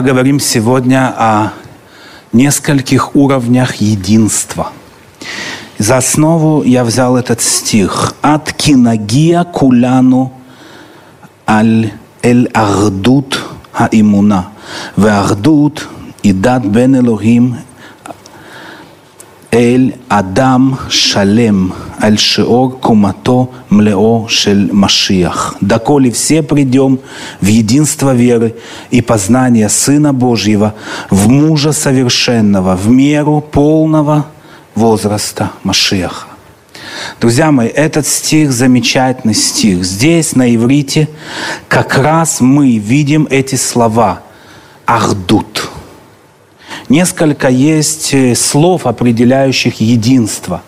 Мы говорим сегодня о нескольких уровнях единства. За основу я взял этот стих. «От кинагия куляну аль эль ахдут хаимуна». Вахдут и дат бен Элохим אל אדם שלם, על שיעור קומתו млео шель Машиях. Доколе все придем в единство веры и познание Сына Божьего, в мужа совершенного, в меру полного возраста Машиаха. Друзья мои, этот стих замечательный стих. Здесь, на иврите, как раз мы видим эти слова «ахдут». Несколько есть э, слов, определяющих единство.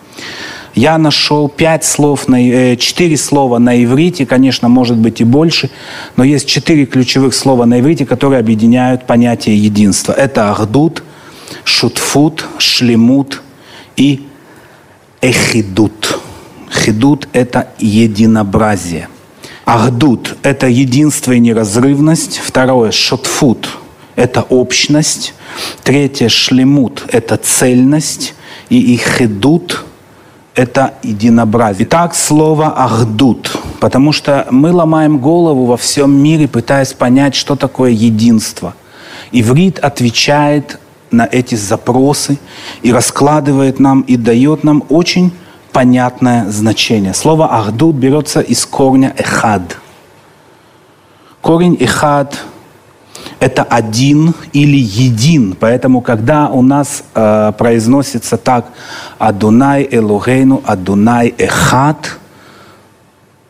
Я нашел пять слов, э, четыре слова на иврите, конечно, может быть и больше, но есть четыре ключевых слова на иврите, которые объединяют понятие единства. Это ахдут, шутфут, шлемут и эхидут. Хидут – это единообразие. Ахдут – это единство и неразрывность. Второе – шотфут – это общность. Третье – шлемут – это цельность. И ихидут – это единообразие. Итак, слово «ахдут», потому что мы ломаем голову во всем мире, пытаясь понять, что такое единство. Иврит отвечает на эти запросы и раскладывает нам и дает нам очень понятное значение. Слово «ахдут» берется из корня «эхад». Корень «эхад» – это один или един. Поэтому, когда у нас э, произносится так «Адунай Элогейну, Адунай Эхад»,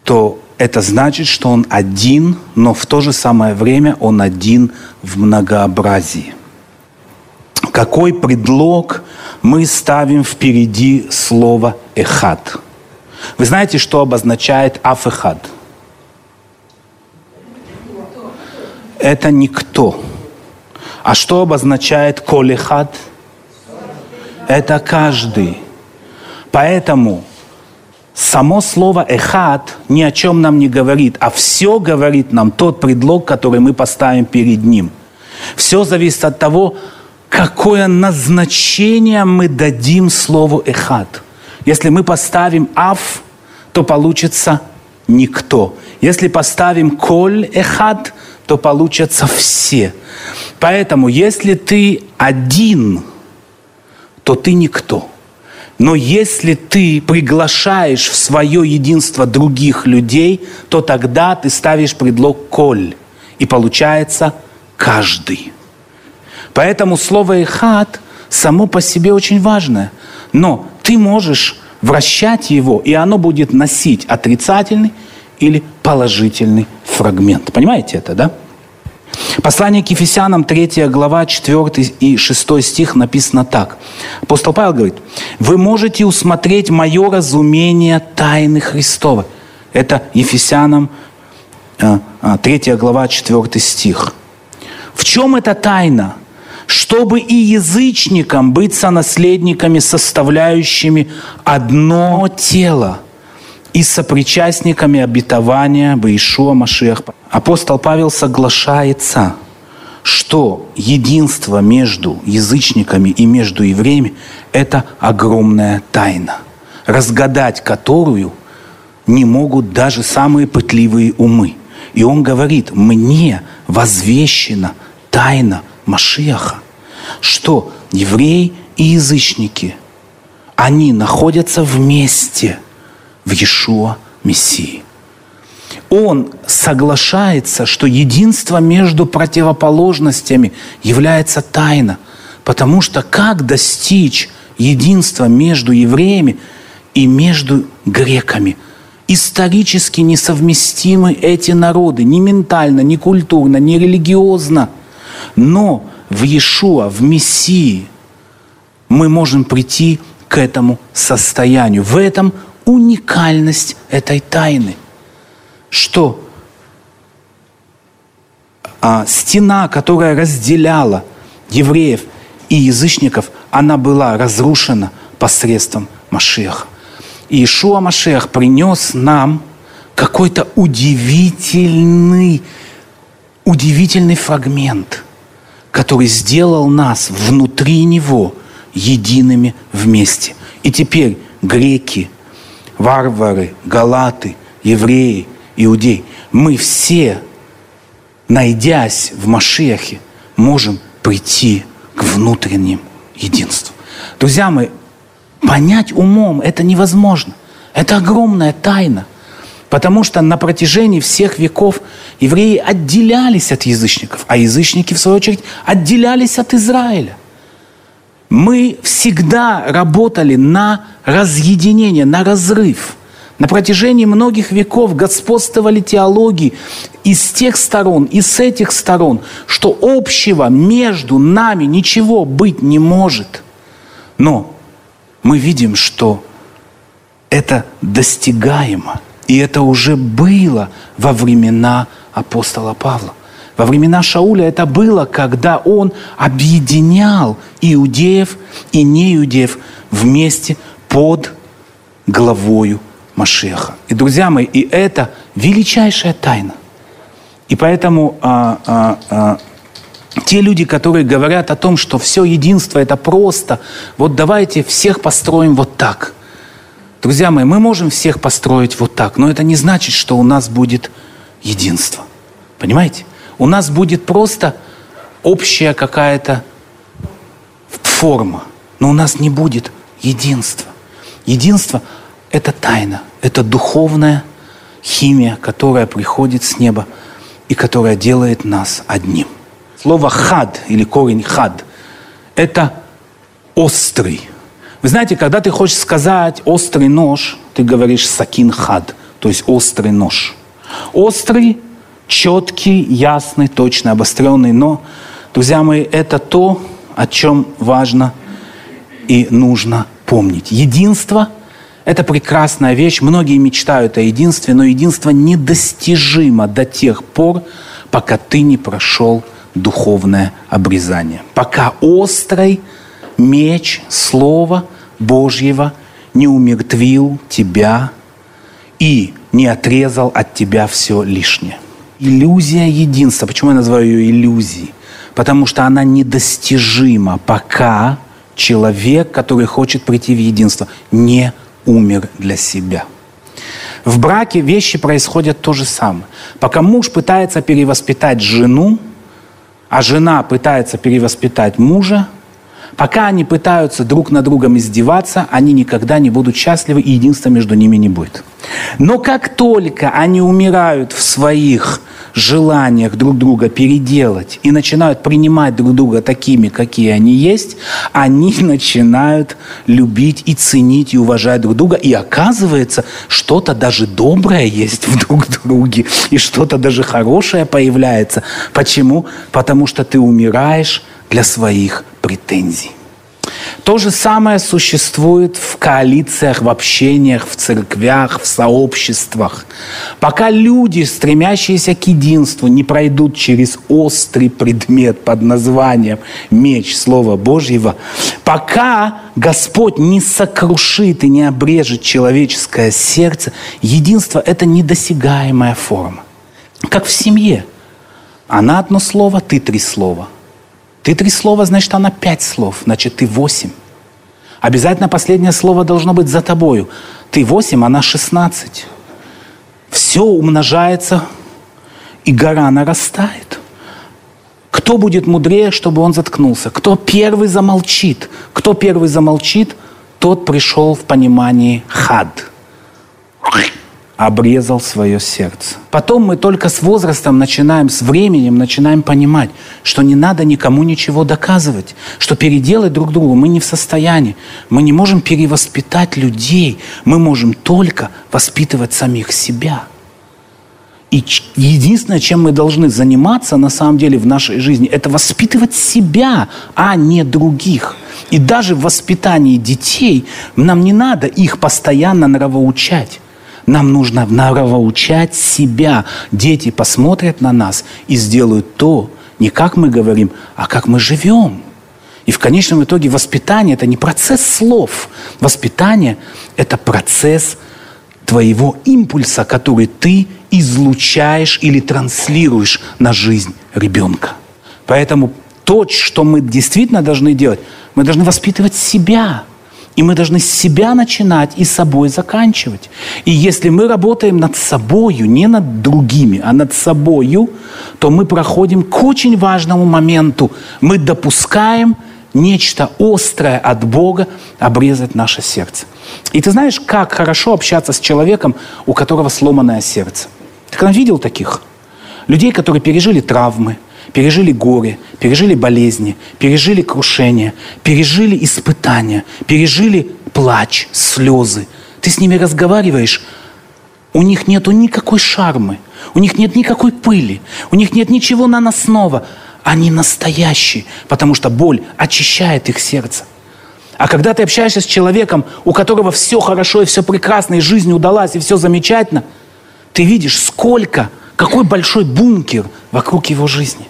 то это значит, что он один, но в то же самое время он один в многообразии. Какой предлог мы ставим впереди слово «эхад». Вы знаете, что обозначает «афехад»? Это никто. А что обозначает «колехад»? Это каждый. Поэтому само слово «эхад» ни о чем нам не говорит, а все говорит нам тот предлог, который мы поставим перед ним. Все зависит от того, какое назначение мы дадим слову «эхад». Если мы поставим «аф», то получится «никто». Если поставим «коль эхад», то получатся «все». Поэтому, если ты один, то ты никто. Но если ты приглашаешь в свое единство других людей, то тогда ты ставишь предлог «коль». И получается «каждый». Поэтому слово «эхад» само по себе очень важное. Но ты можешь вращать его, и оно будет носить отрицательный или положительный фрагмент. Понимаете это, да? Послание к Ефесянам, 3 глава, 4 и 6 стих написано так. Апостол Павел говорит, «Вы можете усмотреть мое разумение тайны Христовой». Это Ефесянам, 3 э, э, глава, 4 стих. В чем эта тайна? чтобы и язычникам быть сонаследниками, составляющими одно тело и сопричастниками обетования Баишуа Машех. Апостол Павел соглашается, что единство между язычниками и между евреями – это огромная тайна, разгадать которую не могут даже самые пытливые умы. И он говорит, мне возвещена тайна Машиаха, что евреи и язычники, они находятся вместе в Иешуа Мессии. Он соглашается, что единство между противоположностями является тайна, потому что как достичь единства между евреями и между греками – исторически несовместимы эти народы, ни ментально, ни культурно, ни религиозно – но в Иешуа, в Мессии, мы можем прийти к этому состоянию. В этом уникальность этой тайны. Что а, стена, которая разделяла евреев и язычников, она была разрушена посредством Машеха. И Ишуа Машех принес нам какой-то удивительный, удивительный фрагмент – который сделал нас внутри Него едиными вместе. И теперь греки, варвары, галаты, евреи, иудеи, мы все, найдясь в Машехе, можем прийти к внутренним единству. Друзья мои, понять умом это невозможно. Это огромная тайна. Потому что на протяжении всех веков евреи отделялись от язычников, а язычники, в свою очередь, отделялись от Израиля. Мы всегда работали на разъединение, на разрыв. На протяжении многих веков господствовали теологии из тех сторон, и с этих сторон, что общего между нами ничего быть не может. Но мы видим, что это достигаемо – и это уже было во времена апостола Павла. Во времена Шауля это было, когда он объединял иудеев и неиудеев вместе под главою Машеха. И, друзья мои, и это величайшая тайна. И поэтому а, а, а, те люди, которые говорят о том, что все единство это просто, вот давайте всех построим вот так – Друзья мои, мы можем всех построить вот так, но это не значит, что у нас будет единство. Понимаете? У нас будет просто общая какая-то форма, но у нас не будет единства. Единство – это тайна, это духовная химия, которая приходит с неба и которая делает нас одним. Слово «хад» или корень «хад» – это острый, вы знаете, когда ты хочешь сказать острый нож, ты говоришь сакин хад, то есть острый нож. Острый, четкий, ясный, точно обостренный, но, друзья мои, это то, о чем важно и нужно помнить. Единство – это прекрасная вещь. Многие мечтают о единстве, но единство недостижимо до тех пор, пока ты не прошел духовное обрезание. Пока острый меч Слова Божьего не умертвил тебя и не отрезал от тебя все лишнее. Иллюзия единства. Почему я называю ее иллюзией? Потому что она недостижима, пока человек, который хочет прийти в единство, не умер для себя. В браке вещи происходят то же самое. Пока муж пытается перевоспитать жену, а жена пытается перевоспитать мужа, Пока они пытаются друг на другом издеваться, они никогда не будут счастливы, и единства между ними не будет. Но как только они умирают в своих желаниях друг друга переделать и начинают принимать друг друга такими, какие они есть, они начинают любить и ценить и уважать друг друга. И оказывается, что-то даже доброе есть в друг друге, и что-то даже хорошее появляется. Почему? Потому что ты умираешь для своих претензий. То же самое существует в коалициях, в общениях, в церквях, в сообществах. Пока люди, стремящиеся к единству, не пройдут через острый предмет под названием меч Слова Божьего, пока Господь не сокрушит и не обрежет человеческое сердце, единство – это недосягаемая форма. Как в семье. Она одно слово, ты три слова – ты три слова, значит, она пять слов, значит, ты восемь. Обязательно последнее слово должно быть за тобою. Ты восемь, она шестнадцать. Все умножается, и гора нарастает. Кто будет мудрее, чтобы он заткнулся? Кто первый замолчит? Кто первый замолчит, тот пришел в понимании хад обрезал свое сердце. Потом мы только с возрастом начинаем, с временем начинаем понимать, что не надо никому ничего доказывать, что переделать друг другу мы не в состоянии. Мы не можем перевоспитать людей, мы можем только воспитывать самих себя. И единственное, чем мы должны заниматься на самом деле в нашей жизни, это воспитывать себя, а не других. И даже в воспитании детей нам не надо их постоянно нравоучать. Нам нужно нравоучать себя. Дети посмотрят на нас и сделают то, не как мы говорим, а как мы живем. И в конечном итоге воспитание – это не процесс слов. Воспитание – это процесс твоего импульса, который ты излучаешь или транслируешь на жизнь ребенка. Поэтому то, что мы действительно должны делать, мы должны воспитывать себя. И мы должны с себя начинать и собой заканчивать. И если мы работаем над собою, не над другими, а над собою, то мы проходим к очень важному моменту. Мы допускаем нечто острое от Бога обрезать наше сердце. И ты знаешь, как хорошо общаться с человеком, у которого сломанное сердце. Ты когда видел таких? Людей, которые пережили травмы, пережили горе, пережили болезни, пережили крушение, пережили испытания, пережили плач, слезы. Ты с ними разговариваешь, у них нету никакой шармы, у них нет никакой пыли, у них нет ничего наносного. Они настоящие, потому что боль очищает их сердце. А когда ты общаешься с человеком, у которого все хорошо и все прекрасно, и жизнь удалась, и все замечательно, ты видишь, сколько, какой большой бункер вокруг его жизни.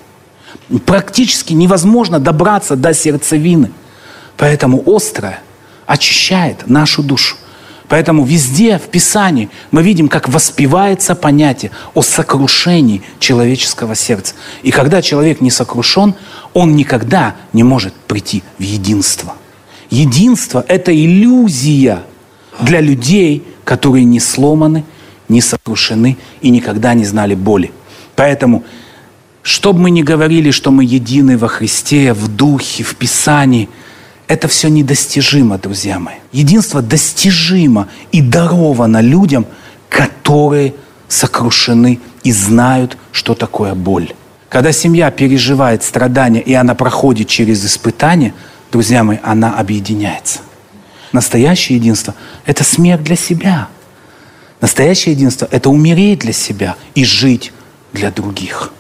Практически невозможно добраться до сердцевины. Поэтому острое очищает нашу душу. Поэтому везде в Писании мы видим, как воспевается понятие о сокрушении человеческого сердца. И когда человек не сокрушен, он никогда не может прийти в единство. Единство – это иллюзия для людей, которые не сломаны, не сокрушены и никогда не знали боли. Поэтому что бы мы ни говорили, что мы едины во Христе, в Духе, в Писании, это все недостижимо, друзья мои. Единство достижимо и даровано людям, которые сокрушены и знают, что такое боль. Когда семья переживает страдания, и она проходит через испытания, друзья мои, она объединяется. Настоящее единство – это смерть для себя. Настоящее единство – это умереть для себя и жить для других.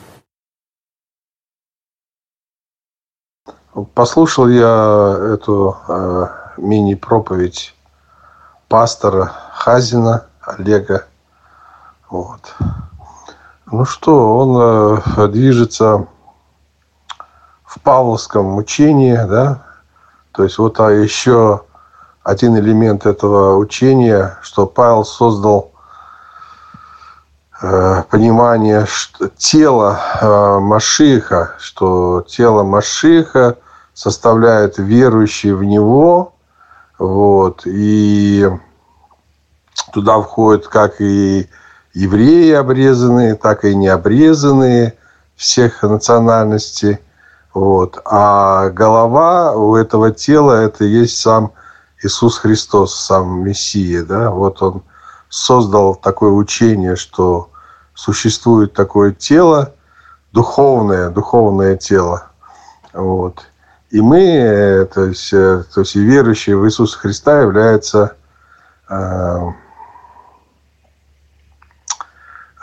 Послушал я эту э, мини-проповедь пастора Хазина Олега. Вот. Ну что, он э, движется в Павловском учении, да, то есть вот а еще один элемент этого учения, что Павел создал понимание что тело э, Машиха, что тело Машиха составляет верующие в него, вот, и туда входят как и евреи обрезанные, так и необрезанные всех национальностей, вот, а голова у этого тела это есть сам Иисус Христос, сам Мессия, да, вот он создал такое учение, что существует такое тело, духовное, духовное тело. Вот. И мы, то есть, то есть верующие в Иисуса Христа являются э,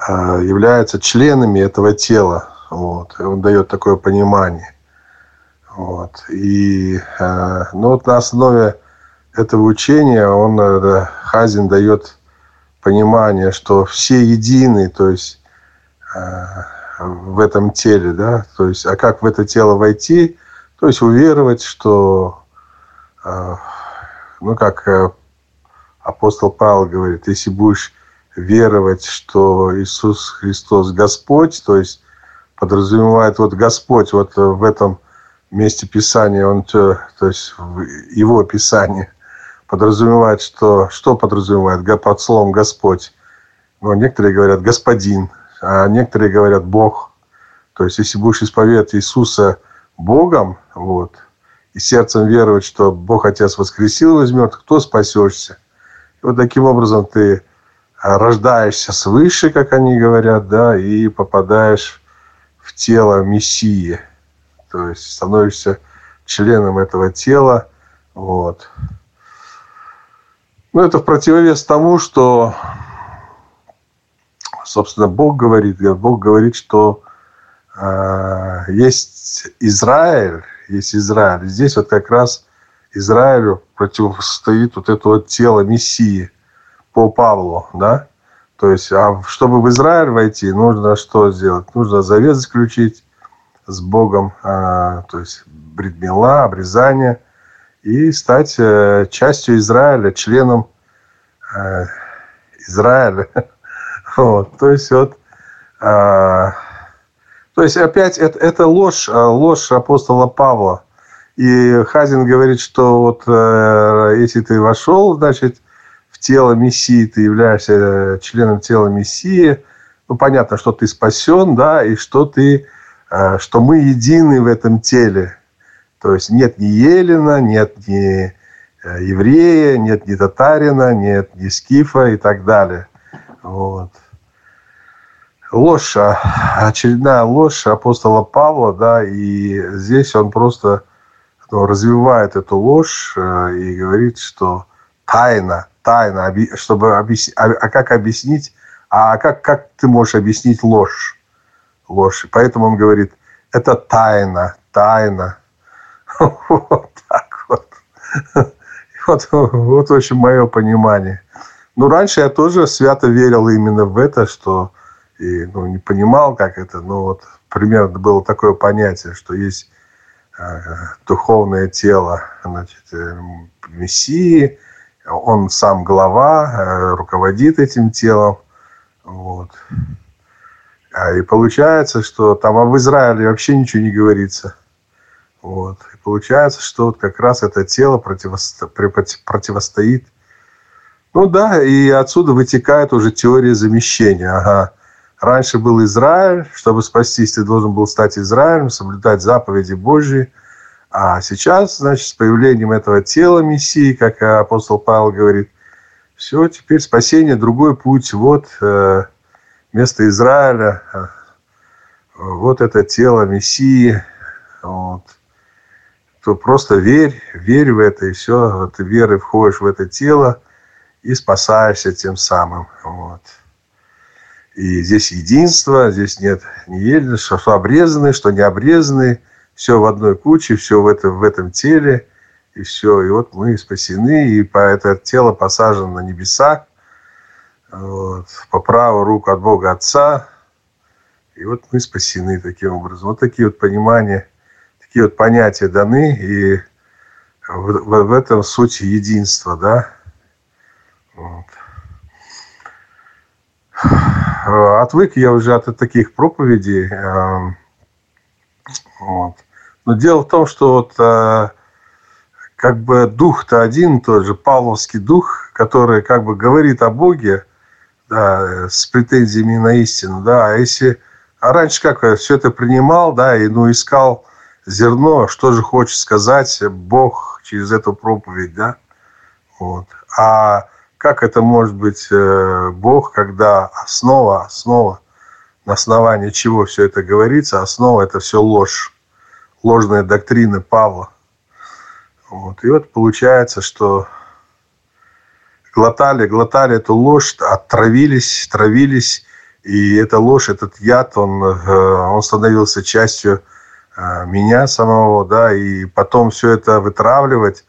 э, являются членами этого тела. Вот. Он дает такое понимание. Вот. И ну, вот на основе этого учения он, Хазин дает понимание, что все едины, то есть э, в этом теле, да, то есть, а как в это тело войти, то есть уверовать, что, э, ну, как э, апостол Павел говорит, если будешь веровать, что Иисус Христос Господь, то есть подразумевает вот Господь вот в этом месте Писания, он, то есть его Писание – подразумевает, что... Что подразумевает под словом «Господь»? Ну, некоторые говорят «Господин», а некоторые говорят «Бог». То есть, если будешь исповедовать Иисуса Богом, вот, и сердцем веровать, что Бог Отец воскресил его из мертвых, спасешься. И вот таким образом ты рождаешься свыше, как они говорят, да, и попадаешь в тело Мессии. То есть становишься членом этого тела. Вот. Ну, это в противовес тому, что, собственно, Бог говорит. Бог говорит, что э, есть Израиль, есть Израиль. здесь вот как раз Израилю противостоит вот это вот тело Мессии по Павлу, да? То есть, а чтобы в Израиль войти, нужно что сделать? Нужно завет заключить с Богом, а, то есть бритмила, обрезание – и стать э, частью Израиля, членом э, Израиля. Вот, то есть вот, а, то есть опять это, это ложь, а, ложь апостола Павла. И Хазин говорит, что вот э, если ты вошел, значит, в тело Мессии, ты являешься э, членом тела Мессии, ну, понятно, что ты спасен, да, и что ты, э, что мы едины в этом теле. То есть нет ни Елена, нет ни э, еврея, нет ни татарина, нет ни скифа и так далее. Вот ложь, а, очередная ложь апостола Павла, да, и здесь он просто ну, развивает эту ложь э, и говорит, что тайна, тайна, чтобы объяснить, а, а как объяснить, а как, как ты можешь объяснить ложь? Ложь. Поэтому он говорит, это тайна, тайна. Вот так вот. Вот, вот очень мое понимание. Ну, раньше я тоже свято верил именно в это, что и ну, не понимал, как это, но вот примерно было такое понятие, что есть э, духовное тело значит, э, Мессии, он сам глава, э, руководит этим телом. Вот. А, и получается, что там об Израиле вообще ничего не говорится. Вот. И получается, что вот как раз это тело противосто... противостоит. Ну да, и отсюда вытекает уже теория замещения. Ага, Раньше был Израиль. Чтобы спастись, ты должен был стать Израилем, соблюдать заповеди Божьи. А сейчас, значит, с появлением этого тела Мессии, как апостол Павел говорит, все, теперь спасение, другой путь. Вот э, место Израиля, э, вот это тело Мессии. Вот. То просто верь, верь в это, и все. Ты верой входишь в это тело и спасаешься тем самым. Вот. И здесь единство, здесь нет не ели, что, что что не обрезаны. Все в одной куче, все в этом, в этом теле. И все. И вот мы спасены, и по это тело посажено на небеса. Вот, по правую руку от Бога Отца. И вот мы спасены таким образом. Вот такие вот понимания, такие вот понятия даны. И в, в, этом суть единства, да. Вот. Э, отвык я уже от таких проповедей. Эм, вот. Но дело в том, что вот э, как бы дух-то один тот же, павловский дух, который как бы говорит о Боге, да, с претензиями на истину, да, а если... А раньше как все это принимал, да, и ну искал зерно, что же хочет сказать Бог через эту проповедь, да, вот. А как это может быть э, Бог, когда основа, основа, на основании чего все это говорится, основа – это все ложь, ложная доктрина Павла. Вот. И вот получается, что глотали, глотали эту ложь, отравились, травились, и эта ложь, этот яд, он, э, он становился частью меня самого, да, и потом все это вытравливать,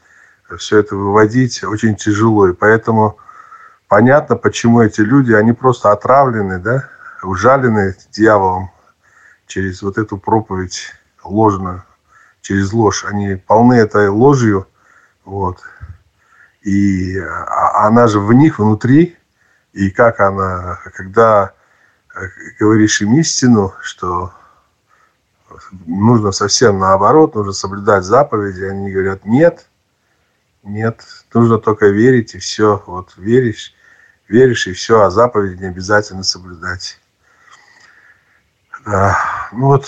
все это выводить очень тяжело. И поэтому понятно, почему эти люди, они просто отравлены, да, ужалены дьяволом через вот эту проповедь ложную, через ложь. Они полны этой ложью, вот. И а, она же в них внутри, и как она, когда э, говоришь им истину, что нужно совсем наоборот, нужно соблюдать заповеди, они говорят, нет, нет, нужно только верить, и все, вот веришь, веришь, и все, а заповеди не обязательно соблюдать. Да, ну вот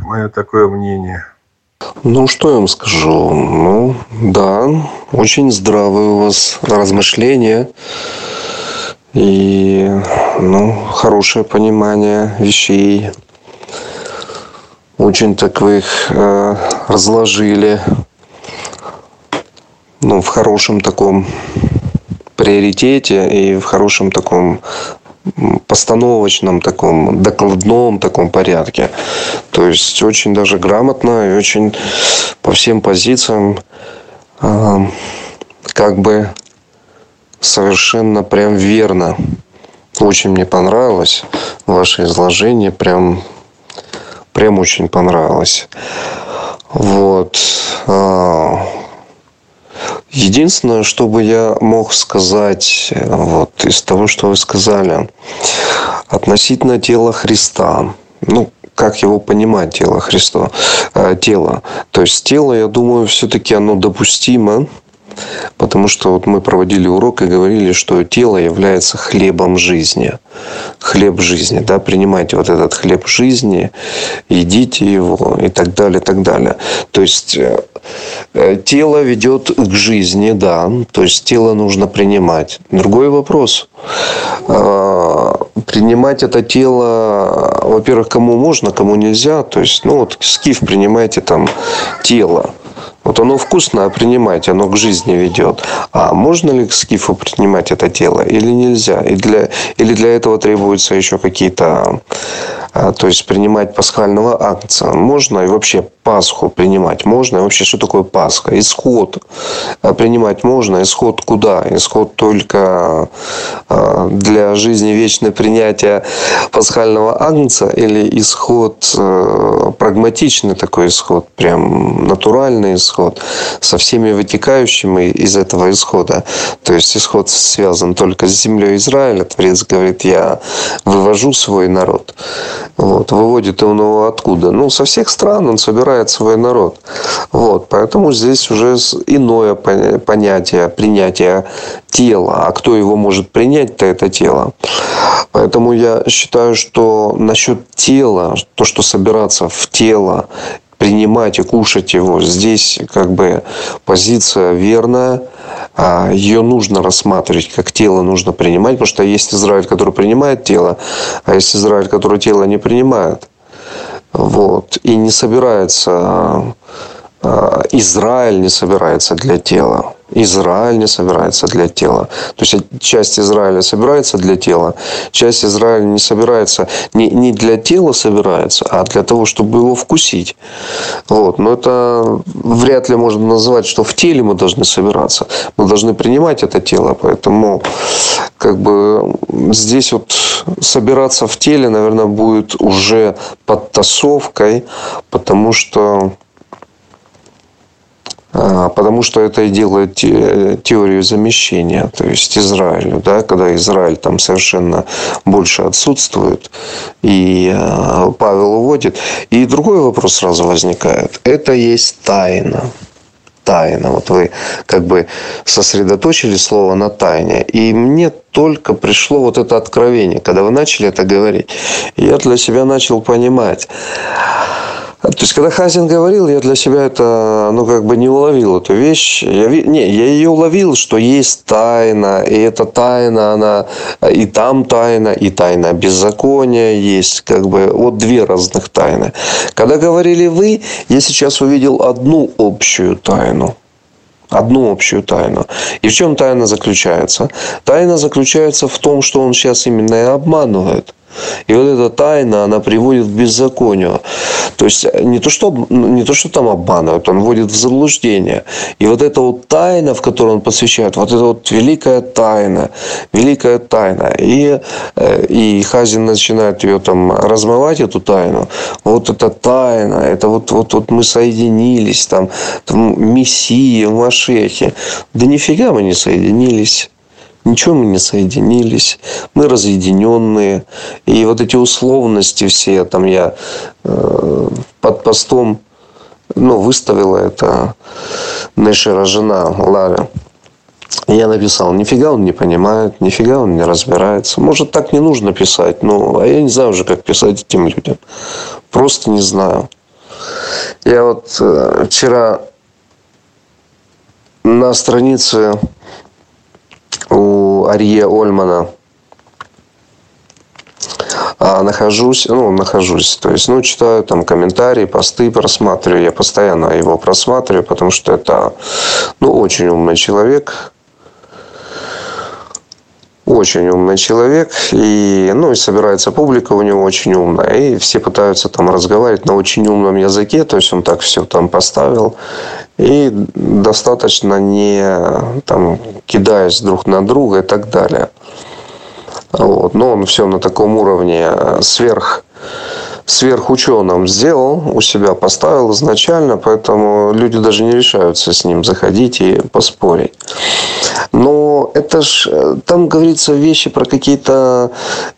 мое такое мнение. Ну, что я вам скажу? Ну, да, очень здравые у вас размышления и, ну, хорошее понимание вещей. Очень так вы их э, разложили, ну, в хорошем таком приоритете и в хорошем таком постановочном таком докладном таком порядке. То есть очень даже грамотно и очень по всем позициям э, как бы совершенно прям верно. Очень мне понравилось ваше изложение, прям, прям очень понравилось. Вот. А, Единственное, что бы я мог сказать э, вот, из того, что вы сказали, относительно тела Христа. Ну, как его понимать, тело Христа, э, тело. То есть тело, я думаю, все-таки оно допустимо, Потому что вот мы проводили урок и говорили, что тело является хлебом жизни. Хлеб жизни, да, принимайте вот этот хлеб жизни, едите его и так далее, и так далее. То есть э, э, тело ведет к жизни, да, то есть тело нужно принимать. Другой вопрос. А, принимать это тело, во-первых, кому можно, кому нельзя. То есть, ну вот скиф принимайте там тело. Вот оно вкусное, принимать, оно к жизни ведет. А можно ли к скифу принимать это тело или нельзя? И для, или для этого требуются еще какие-то то есть принимать пасхального акция можно и вообще Пасху принимать можно и вообще что такое Пасха? Исход. А, принимать можно исход куда? Исход только а, для жизни вечное принятия пасхального агнца или исход прагматичный такой исход прям натуральный исход со всеми вытекающими из этого исхода? То есть исход связан только с землей Израиля. Творец говорит я вывожу свой народ вот, выводит его откуда? Ну, со всех стран он собирает свой народ. Вот, поэтому здесь уже иное понятие принятия тела. А кто его может принять-то это тело? Поэтому я считаю, что насчет тела, то, что собираться в тело, принимать и кушать его, здесь как бы позиция верная – а, ее нужно рассматривать, как тело нужно принимать, потому что есть Израиль, который принимает тело, а есть Израиль, который тело не принимает. Вот. И не собирается, а, Израиль не собирается для тела. Израиль не собирается для тела. То есть часть Израиля собирается для тела, часть Израиля не собирается, не, не для тела собирается, а для того, чтобы его вкусить. Вот. Но это вряд ли можно назвать, что в теле мы должны собираться. Мы должны принимать это тело. Поэтому как бы здесь вот собираться в теле, наверное, будет уже подтасовкой, потому что потому что это и делает теорию замещения, то есть Израилю, да, когда Израиль там совершенно больше отсутствует, и а, Павел уводит. И другой вопрос сразу возникает. Это есть тайна. Тайна. Вот вы как бы сосредоточили слово на тайне. И мне только пришло вот это откровение, когда вы начали это говорить. Я для себя начал понимать. То есть, когда Хазин говорил, я для себя это, ну, как бы не уловил эту вещь. Я, не, я ее уловил, что есть тайна, и эта тайна, она и там тайна, и тайна беззакония есть, как бы, вот две разных тайны. Когда говорили вы, я сейчас увидел одну общую тайну одну общую тайну. И в чем тайна заключается? Тайна заключается в том, что он сейчас именно и обманывает. И вот эта тайна, она приводит к беззаконию. То есть не то, что, не то, что там обманывают, он вводит в заблуждение. И вот эта вот тайна, в которую он посвящает, вот это вот великая тайна, великая тайна. И, э, и Хазин начинает ее там размывать, эту тайну. Вот эта тайна, это вот, вот, вот мы соединились, там, там Мессия, Машехи. Да нифига мы не соединились. Ничего мы не соединились, мы разъединенные. И вот эти условности все, там я э, под постом ну, выставила это Нешера жена Ларя. Я написал, нифига он не понимает, нифига он не разбирается. Может, так не нужно писать, но а я не знаю уже, как писать этим людям. Просто не знаю. Я вот э, вчера на странице Арье Ольмана. А нахожусь, ну, нахожусь, то есть, ну, читаю там комментарии, посты просматриваю, я постоянно его просматриваю, потому что это, ну, очень умный человек, очень умный человек, и, ну, и собирается публика у него очень умная, и все пытаются там разговаривать на очень умном языке, то есть он так все там поставил, и достаточно не там, кидаясь друг на друга и так далее. Вот. Но он все на таком уровне сверх сверхученым сделал, у себя поставил изначально, поэтому люди даже не решаются с ним заходить и поспорить. Но это ж э, там говорится вещи про какие-то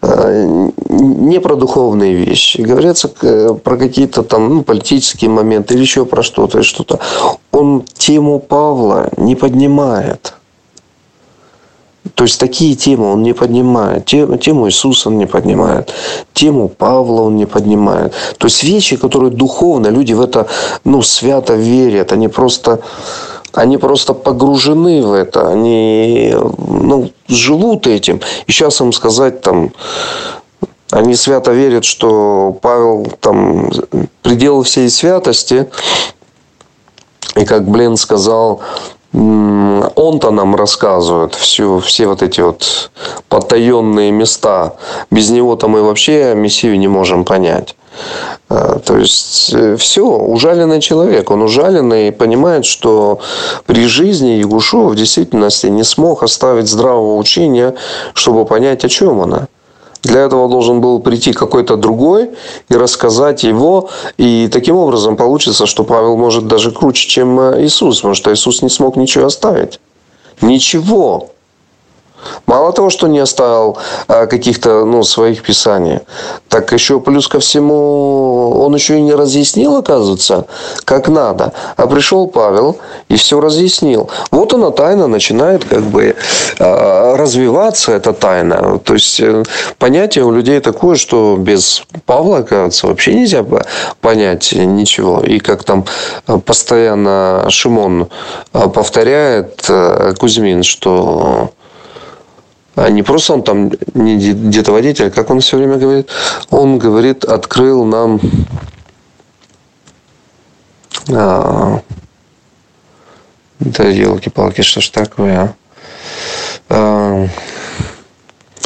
э, не про духовные вещи, говорится э, про какие-то там ну, политические моменты или еще про что-то и что-то. Он тему Павла не поднимает. То есть такие темы он не поднимает. Тему Иисуса он не поднимает. Тему Павла он не поднимает. То есть вещи, которые духовно, люди в это ну, свято верят. Они просто, они просто погружены в это. Они ну, живут этим. И сейчас им сказать там, они свято верят, что Павел там предел всей святости. И как Блин сказал, он-то нам рассказывает всю, все вот эти вот потаенные места. Без него-то мы вообще Мессию не можем понять. А, то есть э, все, ужаленный человек. Он ужаленный и понимает, что при жизни Ягушева в действительности не смог оставить здравого учения, чтобы понять, о чем она. Для этого должен был прийти какой-то другой и рассказать его. И таким образом получится, что Павел может даже круче, чем э, Иисус, потому что Иисус не смог ничего оставить. Ничего. Мало того, что не оставил а, каких-то ну, своих писаний, так еще плюс ко всему он еще и не разъяснил, оказывается, как надо. А пришел Павел и все разъяснил. Вот она тайна начинает как бы а, развиваться, эта тайна. То есть э, понятие у людей такое, что без Павла, оказывается, вообще нельзя понять ничего. И как там постоянно Шимон а, повторяет э, Кузьмин, что не просто он там не где-то водитель, как он все время говорит, он говорит, открыл нам а, да елки-палки, что ж такое, а? а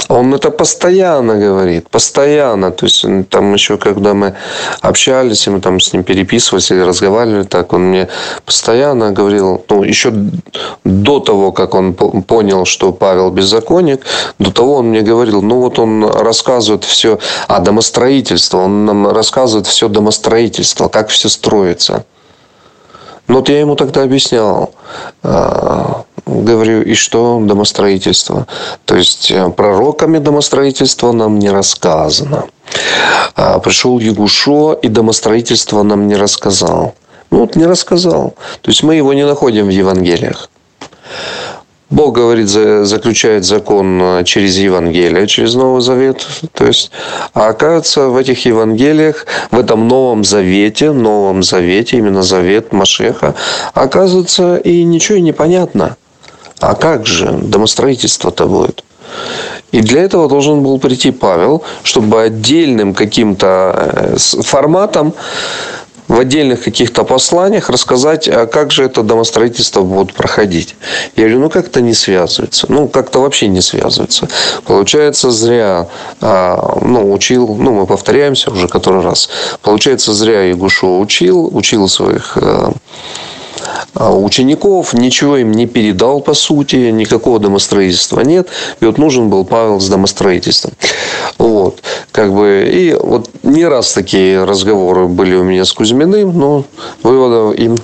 он это постоянно говорит, постоянно. То есть там еще, когда мы общались, мы там с ним переписывались или разговаривали, так он мне постоянно говорил, ну, еще до того, как он понял, что Павел беззаконник, до того он мне говорил, ну вот он рассказывает все о домостроительстве, он нам рассказывает все домостроительство, как все строится. Ну, вот я ему тогда объяснял, а, говорю, и что домостроительство? То есть, э, пророками домостроительства нам не рассказано. А пришел Ягушо, и домостроительство нам не рассказал. Ну, вот не рассказал. То есть, мы его не находим в Евангелиях. Бог говорит, заключает закон э, через Евангелие, через Новый Завет. То есть, а оказывается, в этих Евангелиях, в этом Новом Завете, Новом Завете, именно Завет Машеха, оказывается, и ничего не понятно. А как же домостроительство-то будет? И для этого должен был прийти Павел, чтобы отдельным каким-то э, форматом в отдельных каких-то посланиях рассказать, а как же это домостроительство будет проходить. Я говорю, ну как-то не связывается. Ну, как-то вообще не связывается. Получается, зря а, ну, учил, ну, мы повторяемся уже который раз. Получается, зря Ягушо учил, учил своих а учеников, ничего им не передал, по сути, никакого домостроительства нет. И вот нужен был Павел с домостроительством. Вот. Как бы, и вот не раз такие разговоры были у меня с Кузьминым, но выводов им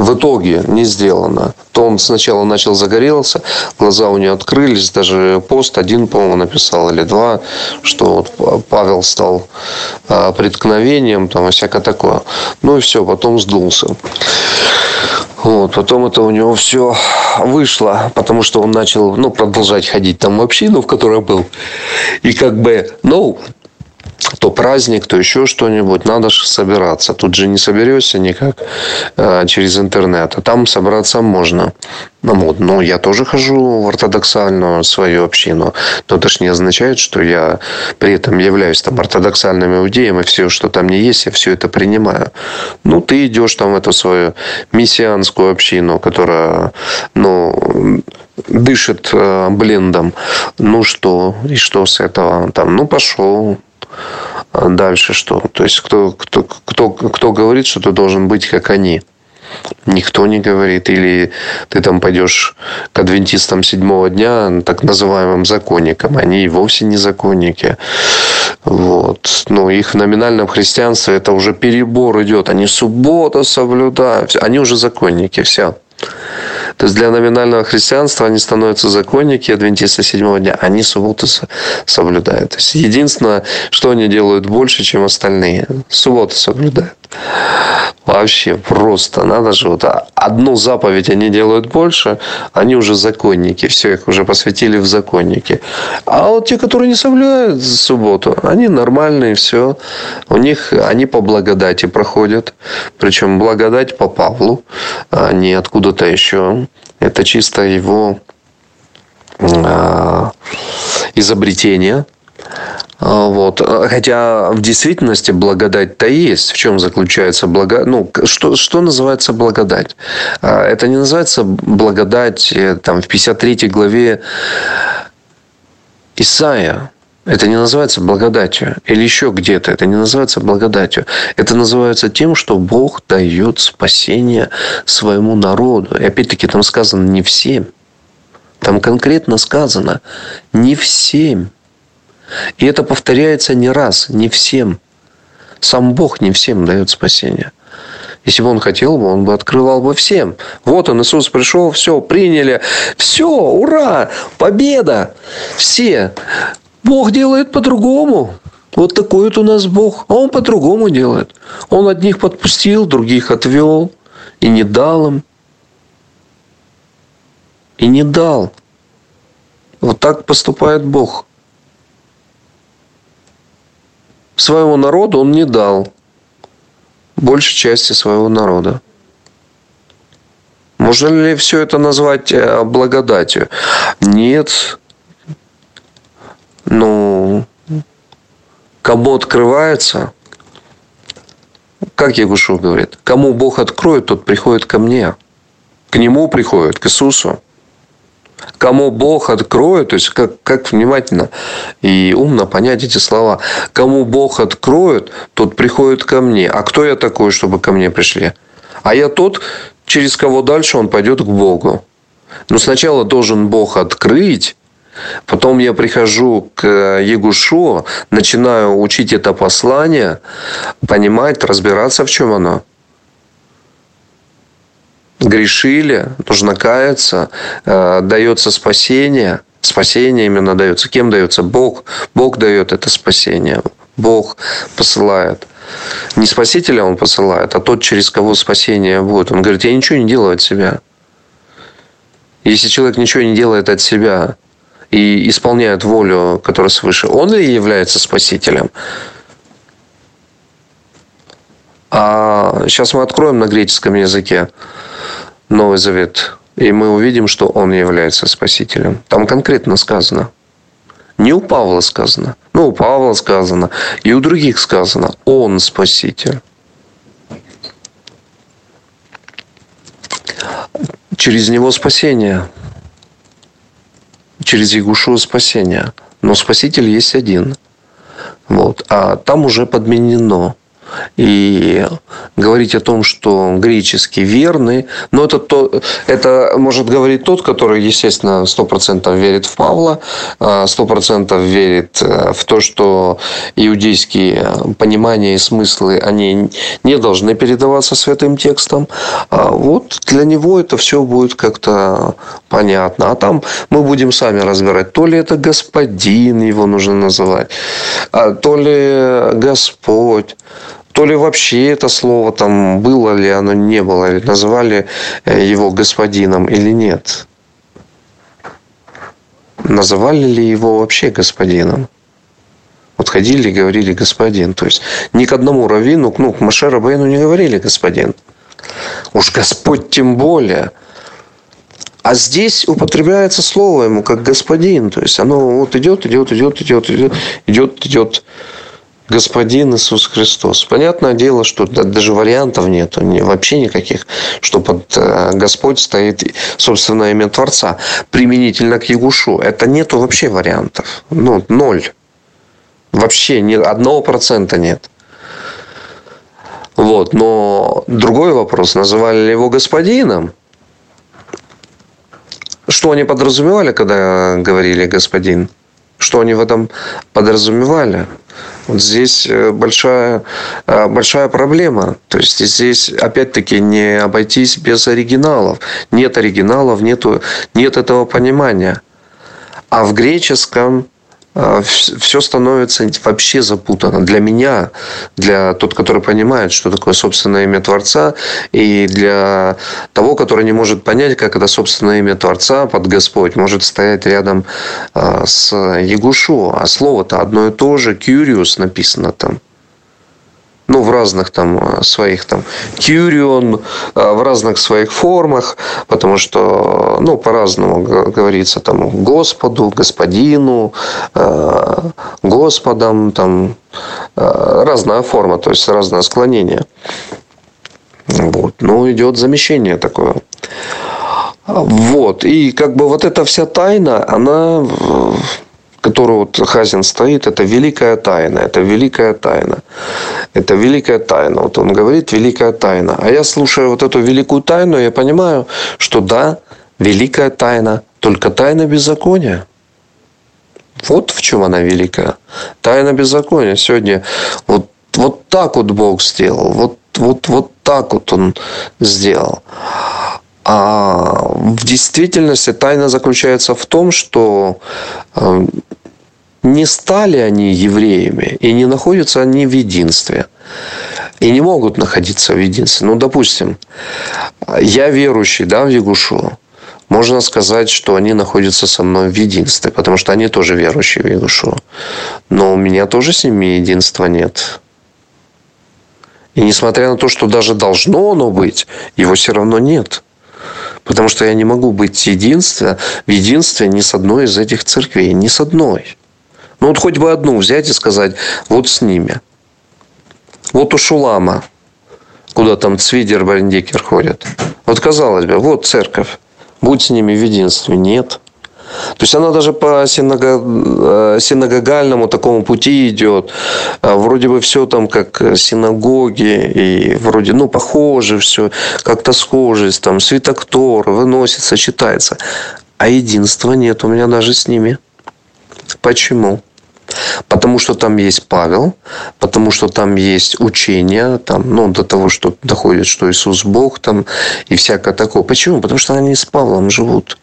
в итоге не сделано. То он сначала начал загорелся, глаза у него открылись, даже пост один, по-моему, написал или два, что вот Павел стал а, преткновением, там, всякое такое. Ну и все, потом сдулся. Вот, потом это у него все вышло, потому что он начал ну, продолжать ходить там в общину, в которой был. И как бы, ну, то праздник, то еще что-нибудь, надо же собираться. Тут же не соберешься никак э, через интернет, а там собраться можно. Ну, вот, ну, я тоже хожу в ортодоксальную свою общину, но это же не означает, что я при этом являюсь там ортодоксальным иудеем, и все, что там не есть, я все это принимаю. Ну, ты идешь там в эту свою мессианскую общину, которая, ну, дышит э, блендом. Ну что? И что с этого? Там, ну, пошел, дальше что? То есть, кто, кто, кто, кто говорит, что ты должен быть как они? Никто не говорит. Или ты там пойдешь к адвентистам седьмого дня, так называемым законникам. Они вовсе не законники. Вот. Но их в номинальном христианстве это уже перебор идет. Они субботу соблюдают. Они уже законники. Все. То есть для номинального христианства они становятся законники адвентисты седьмого дня. Они субботу соблюдают. То есть единственное, что они делают больше, чем остальные. Субботу соблюдают. Вообще просто. Надо же. Вот одну заповедь они делают больше, они уже законники. Все, их уже посвятили в законники. А вот те, которые не соблюдают субботу, они нормальные, все. У них они по благодати проходят. Причем благодать по Павлу, а не откуда-то еще. Это чисто его а, изобретение. А, вот. Хотя в действительности благодать-то есть. В чем заключается благодать? Ну, что, что называется благодать? А, это не называется благодать э, там, в 53 главе Исаия. Это не называется благодатью. Или еще где-то. Это не называется благодатью. Это называется тем, что Бог дает спасение своему народу. И опять-таки там сказано не всем. Там конкретно сказано не всем. И это повторяется не раз, не всем. Сам Бог не всем дает спасение. Если бы он хотел он бы открывал бы всем. Вот он, Иисус пришел, все, приняли. Все, ура, победа. Все. Бог делает по-другому. Вот такой вот у нас Бог. А он по-другому делает. Он одних подпустил, других отвел. И не дал им. И не дал. Вот так поступает Бог. Своему народу он не дал. Большей части своего народа. Можно ли все это назвать э, благодатью? Нет. Ну, кому открывается, как Ягушу говорит, кому Бог откроет, тот приходит ко мне. К Нему приходит, к Иисусу. Кому Бог откроет, то есть как, как внимательно и умно понять эти слова. Кому Бог откроет, тот приходит ко мне. А кто я такой, чтобы ко мне пришли? А я тот, через кого дальше он пойдет к Богу. Но сначала должен Бог открыть, Потом я прихожу к Егушу, начинаю учить это послание, понимать, разбираться, в чем оно. Грешили, нужно каяться, э, дается спасение. Спасение именно дается. Кем дается? Бог. Бог дает это спасение. Бог посылает. Не спасителя он посылает, а тот, через кого спасение будет. Он говорит, я ничего не делаю от себя. Если человек ничего не делает от себя, и исполняют волю, которая свыше, он ли является спасителем? А сейчас мы откроем на греческом языке Новый Завет, и мы увидим, что он является спасителем. Там конкретно сказано. Не у Павла сказано. Ну, у Павла сказано. И у других сказано. Он спаситель. Через него спасение через Ягушу спасения. Но Спаситель есть один. Вот. А там уже подменено. И говорить о том, что греческий верный, но это, то, это может говорить тот, который, естественно, 100% верит в Павла, 100% а, верит э, в то, что иудейские понимания и смыслы, они не должны передаваться святым текстом. А вот для него это все будет как-то понятно. А там мы будем сами разбирать, то ли это господин его нужно называть, а то ли Господь то ли вообще это слово там было ли оно не было, или называли э, его господином или нет. Называли ли его вообще господином? Вот ходили говорили господин. То есть ни к одному раввину, ну, к Маше Рабейну не говорили господин. Уж Господь тем более. А здесь употребляется слово ему как господин. То есть оно вот идет, идет, идет, идет, идет, идет, идет Господин Иисус Христос. Понятное дело, что даже вариантов нет, вообще никаких, что под э, Господь стоит, собственно, имя Творца. Применительно к Ягушу. Это нету вообще вариантов. Ну, ноль. Вообще ни одного процента нет. Вот. Но другой вопрос, называли ли его господином? Что они подразумевали, когда говорили господин? Что они в этом подразумевали? Вот здесь э, большая, э, большая проблема. То есть здесь, опять-таки, не обойтись без оригиналов. Нет оригиналов, нету, нет этого понимания. А в греческом все становится вообще запутано. Для меня, для тот, который понимает, что такое собственное имя Творца, и для того, который не может понять, как это собственное имя Творца под Господь может стоять рядом а, с Ягушу. А слово-то одно и то же, Кюриус написано там ну, в разных там э, своих там Кюрион, э, в разных своих формах, потому что, ну, по-разному говорится там Господу, Господину, э, Господом, там разная форма, то есть разное склонение. Вот. Ну, идет замещение такое. Вот. И как бы вот эта вся тайна, она которую вот Хазин стоит, это великая тайна, это великая тайна. Это великая тайна. Вот он говорит, великая тайна. А я слушаю вот эту великую тайну, я понимаю, что да, великая тайна, только тайна беззакония. Вот в чем она великая. Тайна беззакония. Сегодня вот, вот так вот Бог сделал. Вот, вот, вот так вот Он сделал. А в действительности тайна заключается в том, что э, не стали они евреями и не находятся они в единстве. И не могут находиться в единстве. Ну, допустим, я верующий да, в Ягушу. Можно сказать, что они находятся со мной в единстве, потому что они тоже верующие в Ягушу. Но у меня тоже с ними единства нет. И несмотря на то, что даже должно оно быть, его все равно нет. Потому что я не могу быть единстве, в единстве ни с одной из этих церквей, ни с одной. Ну вот хоть бы одну взять и сказать, вот с ними. Вот у Шулама, куда там Цвидер, Барендикер ходят. Вот казалось бы, вот церковь. Будь с ними в единстве. Нет. То есть она даже по синагогальному э, такому пути идет. А вроде бы все там как синагоги, и вроде, ну, похоже все, как-то схожесть, там, свитоктор выносится, читается. А единства нет у меня даже с ними. Почему? Потому что там есть Павел, потому что там есть учение, там, ну, до того, что доходит, что Иисус Бог там и всякое такое. Почему? Потому что они с Павлом живут.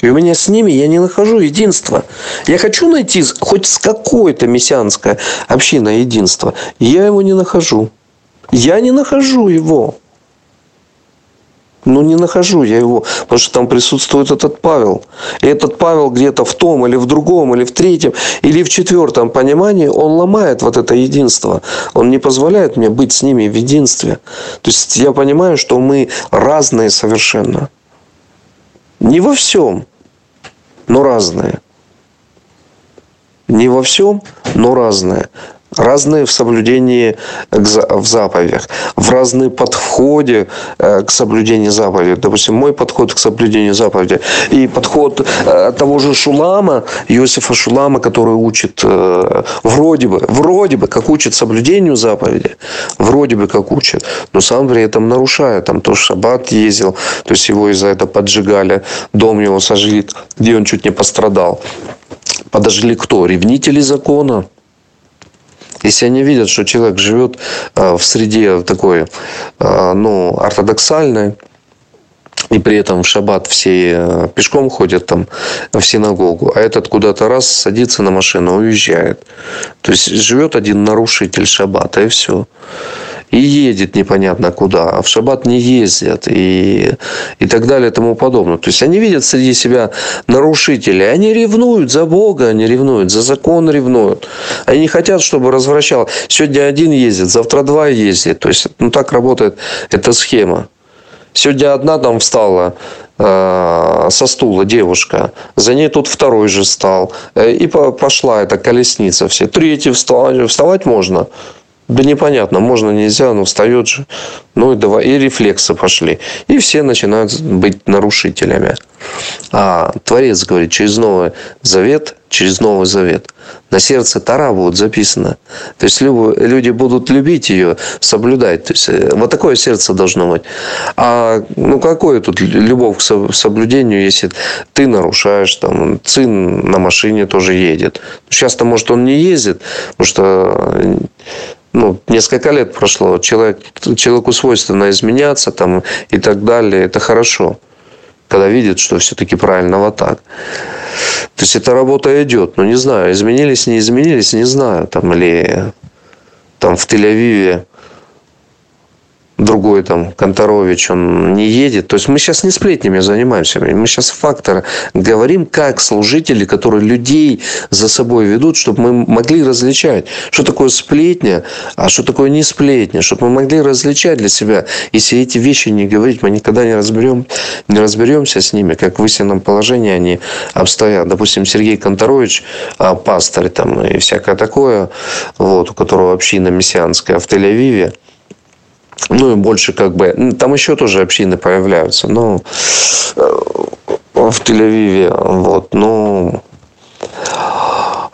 И у меня с ними я не нахожу единства. Я хочу найти хоть с какой-то мессианской общиной единства. Я его не нахожу. Я не нахожу его. Ну, не нахожу я его, потому что там присутствует этот Павел. И этот Павел где-то в том, или в другом, или в третьем, или в четвертом понимании, он ломает вот это единство. Он не позволяет мне быть с ними в единстве. То есть, я понимаю, что мы разные совершенно. Не во всем, но разные. Не во всем, но разные разные в соблюдении в заповедях, в разные подходе э, к соблюдению заповедей. Допустим, мой подход к соблюдению заповедей и подход э, того же Шулама, Иосифа Шулама, который учит э, вроде бы, вроде бы, как учит соблюдению заповеди, вроде бы как учит, но сам при этом нарушает. Там то шаббат ездил, то есть его из-за этого поджигали, дом его сожгли, где он чуть не пострадал. Подожгли кто? Ревнители закона. Если они видят, что человек живет э, в среде такой, э, ну, ортодоксальной, и при этом в шаббат все э, пешком ходят там в синагогу, а этот куда-то раз садится на машину, уезжает. То есть живет один нарушитель шаббата, и все и едет непонятно куда, а в шаббат не ездят и, и так далее и тому подобное. То есть они видят среди себя нарушителей, они ревнуют за Бога, они ревнуют, за закон ревнуют. Они не хотят, чтобы развращал. Сегодня один ездит, завтра два ездит. То есть ну, так работает эта схема. Сегодня одна там встала, э, со стула девушка. За ней тут второй же стал. Э, и пошла эта колесница все. Третий встал. Вставать можно. Да непонятно, можно, нельзя, но встает же. Ну и давай, и рефлексы пошли. И все начинают быть нарушителями. А Творец говорит, через Новый Завет, через Новый Завет на сердце Тара будет записано. То есть люди будут любить ее, соблюдать. То есть э, вот такое сердце должно быть. А ну какое тут любовь к соблюдению, если ты нарушаешь, там, сын на машине тоже едет. Сейчас-то, может, он не ездит, потому что ну, несколько лет прошло, человек, человеку свойственно изменяться там, и так далее, это хорошо когда видит, что все-таки правильно вот так. То есть эта работа идет, но не знаю, изменились, не изменились, не знаю, там или там в Тель-Авиве другой там Конторович, он не едет. То есть мы сейчас не сплетнями занимаемся. Мы сейчас фактор говорим, как служители, которые людей за собой ведут, чтобы мы могли различать, что такое сплетня, а что такое не сплетня, чтобы мы могли различать для себя. Если эти вещи не говорить, мы никогда не, разберем, не разберемся с ними, как в истинном положении они обстоят. Допустим, Сергей Конторович, а, пастор там и всякое такое, вот, у которого община мессианская в Тель-Авиве, ну, и больше как бы... Там еще тоже общины появляются. Но э, в Тель-Авиве, вот, ну,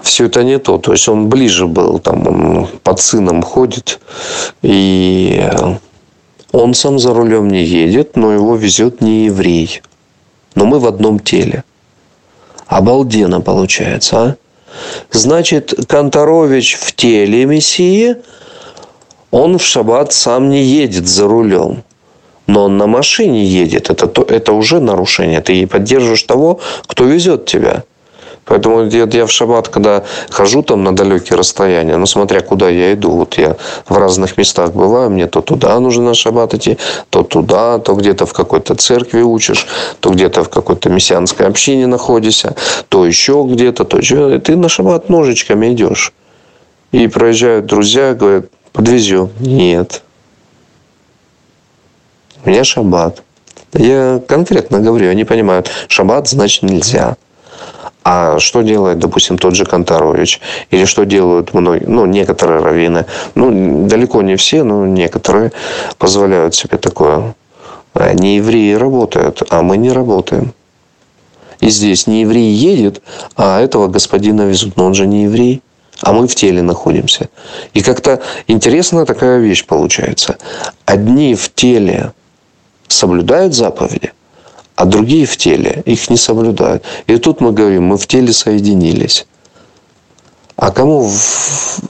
все это не то. То есть, он ближе был, там, он под сыном ходит, и он сам за рулем не едет, но его везет не еврей. Но мы в одном теле. Обалденно получается, а? Значит, Конторович в теле Мессии – он в шаббат сам не едет за рулем. Но он на машине едет. Это, то, это уже нарушение. Ты поддерживаешь того, кто везет тебя. Поэтому я, в шаббат, когда хожу там на далекие расстояния, ну, смотря куда я иду, вот я в разных местах бываю, мне то туда нужно на шаббат идти, то туда, то где-то в какой-то церкви учишь, то где-то в какой-то мессианской общине находишься, то еще где-то, то еще. И ты на шаббат ножичками идешь. И проезжают друзья, говорят, подвезем. Нет. У меня шаббат. Я конкретно говорю, они понимают, шаббат значит нельзя. А что делает, допустим, тот же Конторович? Или что делают многие, ну, некоторые раввины? Ну, далеко не все, но некоторые позволяют себе такое. Не евреи работают, а мы не работаем. И здесь не еврей едет, а этого господина везут. Но он же не еврей а мы в теле находимся. И как-то интересная такая вещь получается. Одни в теле соблюдают заповеди, а другие в теле их не соблюдают. И тут мы говорим, мы в теле соединились. А кому в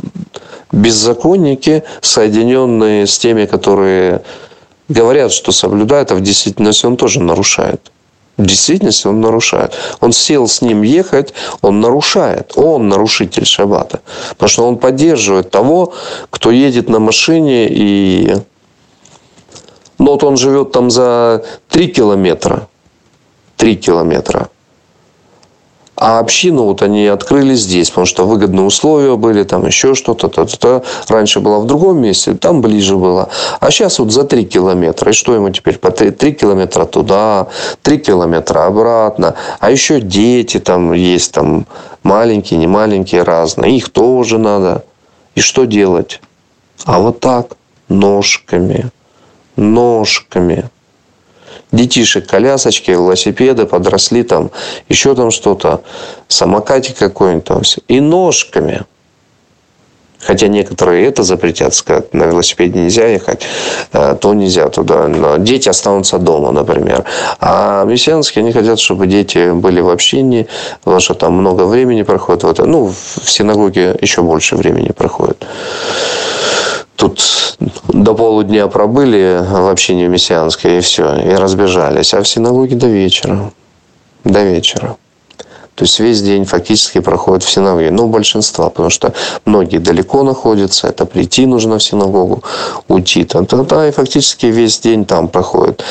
беззаконники, соединенные с теми, которые говорят, что соблюдают, а в действительности он тоже нарушает. В действительности он нарушает. Он сел с ним ехать, он нарушает. Он нарушитель шаббата. Потому что он поддерживает того, кто едет на машине и... Ну, вот он живет там за 3 километра. 3 километра. А общину вот они открыли здесь, потому что выгодные условия были, там еще что-то. То, то, то. Раньше была в другом месте, там ближе было. А сейчас вот за 3 километра. И что ему теперь? По 3, 3 километра туда, 3 километра обратно. А еще дети там есть, там маленькие, не маленькие, разные. Их тоже надо. И что делать? А вот так, ножками, ножками детишек, колясочки, велосипеды, подросли там, еще там что-то, самокатик какой-нибудь там, и ножками. Хотя некоторые это запретят, сказать, на велосипеде нельзя ехать, э, то нельзя туда. Но дети останутся дома, например. А мессианские, они хотят, чтобы дети были в общине, потому что там много времени проходит. Вот, ну, в синагоге еще больше времени проходит тут до полудня пробыли в общине мессианской, и все, и разбежались. А в синагоге до вечера. До вечера. То есть весь день фактически проходит в синагоге. Ну, большинства, потому что многие далеко находятся, это прийти нужно в синагогу, уйти. Тогда и фактически весь день там проходит.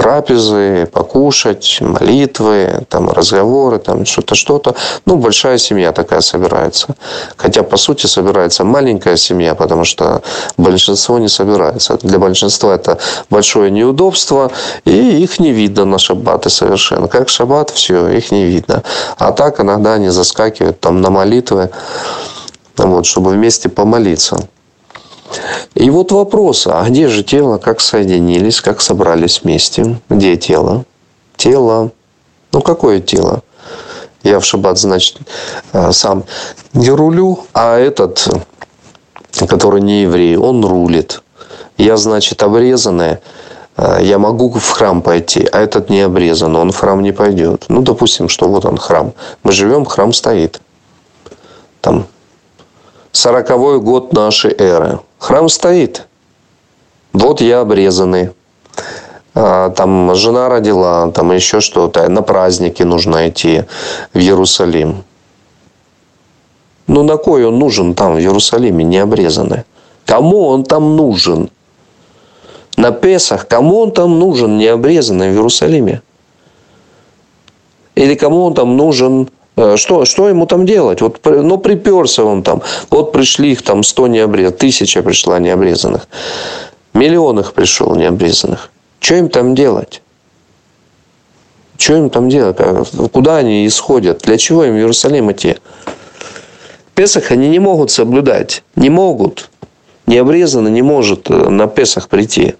Трапезы, покушать, молитвы, там разговоры, там что-то, что-то. Ну, большая семья такая собирается. Хотя, по сути, собирается маленькая семья, потому что большинство не собирается. Для большинства это большое неудобство, и их не видно на шаббаты совершенно. Как шаббат, все, их не видно. А так иногда они заскакивают там на молитвы, вот, чтобы вместе помолиться. И вот вопрос, а где же тело, как соединились, как собрались вместе? Где тело? Тело. Ну, какое тело? Я в шаббат, значит, э, сам не рулю, а этот, который не еврей, он рулит. Я, значит, обрезанная, э, я могу в храм пойти, а этот не обрезан, он в храм не пойдет. Ну, допустим, что вот он храм. Мы живем, храм стоит. Там сороковой год нашей эры. Храм стоит. Вот я обрезанный. А, там жена родила, там еще что-то. На праздники нужно идти в Иерусалим. Ну, на кой он нужен там, в Иерусалиме, не обрезанный? Кому он там нужен? На Песах, кому он там нужен, не обрезанный в Иерусалиме? Или кому он там нужен что, что ему там делать? Вот, ну, приперся он там. Вот пришли их там 100 необрезанных. Тысяча пришла необрезанных. Миллион их пришел необрезанных. Что им там делать? Что им там делать? А куда они исходят? Для чего им в Иерусалим идти? Песах они не могут соблюдать. Не могут. Необрезанный не может э, на Песах прийти.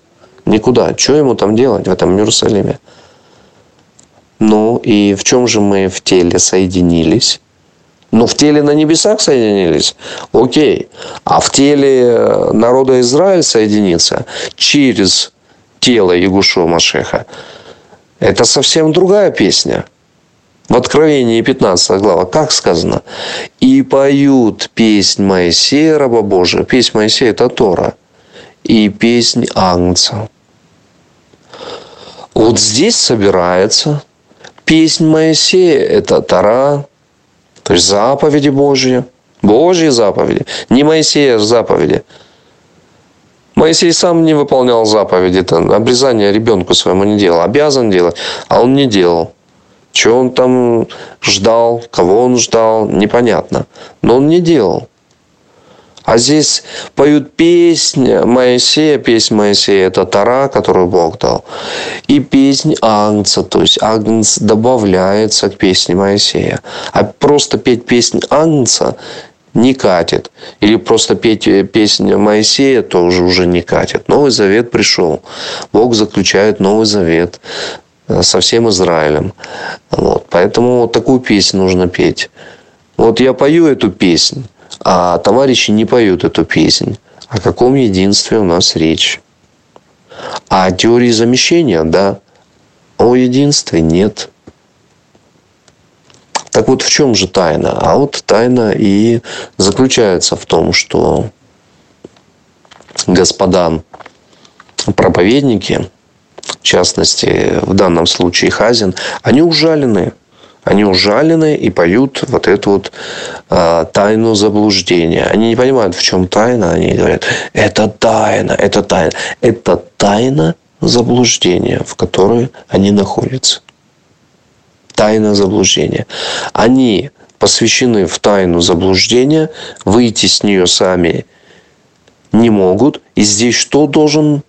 Никуда. Что ему там делать в этом Иерусалиме? Ну и в чем же мы в теле соединились? Ну, в теле на небесах соединились, окей. А в теле э, народа Израиль соединиться через тело Ягушо Машеха. Это совсем другая песня. В Откровении 15 глава, как сказано? «И поют песнь Моисея, раба Божия». Песнь Моисея – это Тора. И песнь Агнца. Вот здесь собирается песнь Моисея – это Тара, то есть заповеди Божьи, Божьи заповеди, не Моисея а заповеди. Моисей сам не выполнял заповеди, там, обрезание ребенку своему не делал, обязан делать, а он не делал. Что он там ждал, кого он ждал, непонятно. Но он не делал. А здесь поют песнь Моисея, песнь Моисея – это Тара, которую Бог дал. И песнь Агнца, то есть Агнц добавляется к песне Моисея. А просто петь песнь Агнца не катит. Или просто петь песню Моисея тоже уже не катит. Новый Завет пришел. Бог заключает Новый Завет со всем Израилем. Вот. Поэтому вот такую песню нужно петь. Вот я пою эту песню а товарищи не поют эту песнь. О каком единстве у нас речь? А о теории замещения, да. О единстве нет. Так вот, в чем же тайна? А вот тайна и заключается в том, что господа проповедники, в частности, в данном случае Хазин, они ужалены они ужалены и поют вот эту вот э, тайну заблуждения. Они не понимают, в чем тайна. Они говорят, это тайна, это тайна. Это тайна заблуждения, в которой они находятся. Тайна заблуждения. Они посвящены в тайну заблуждения, выйти с нее сами не могут. И здесь что должен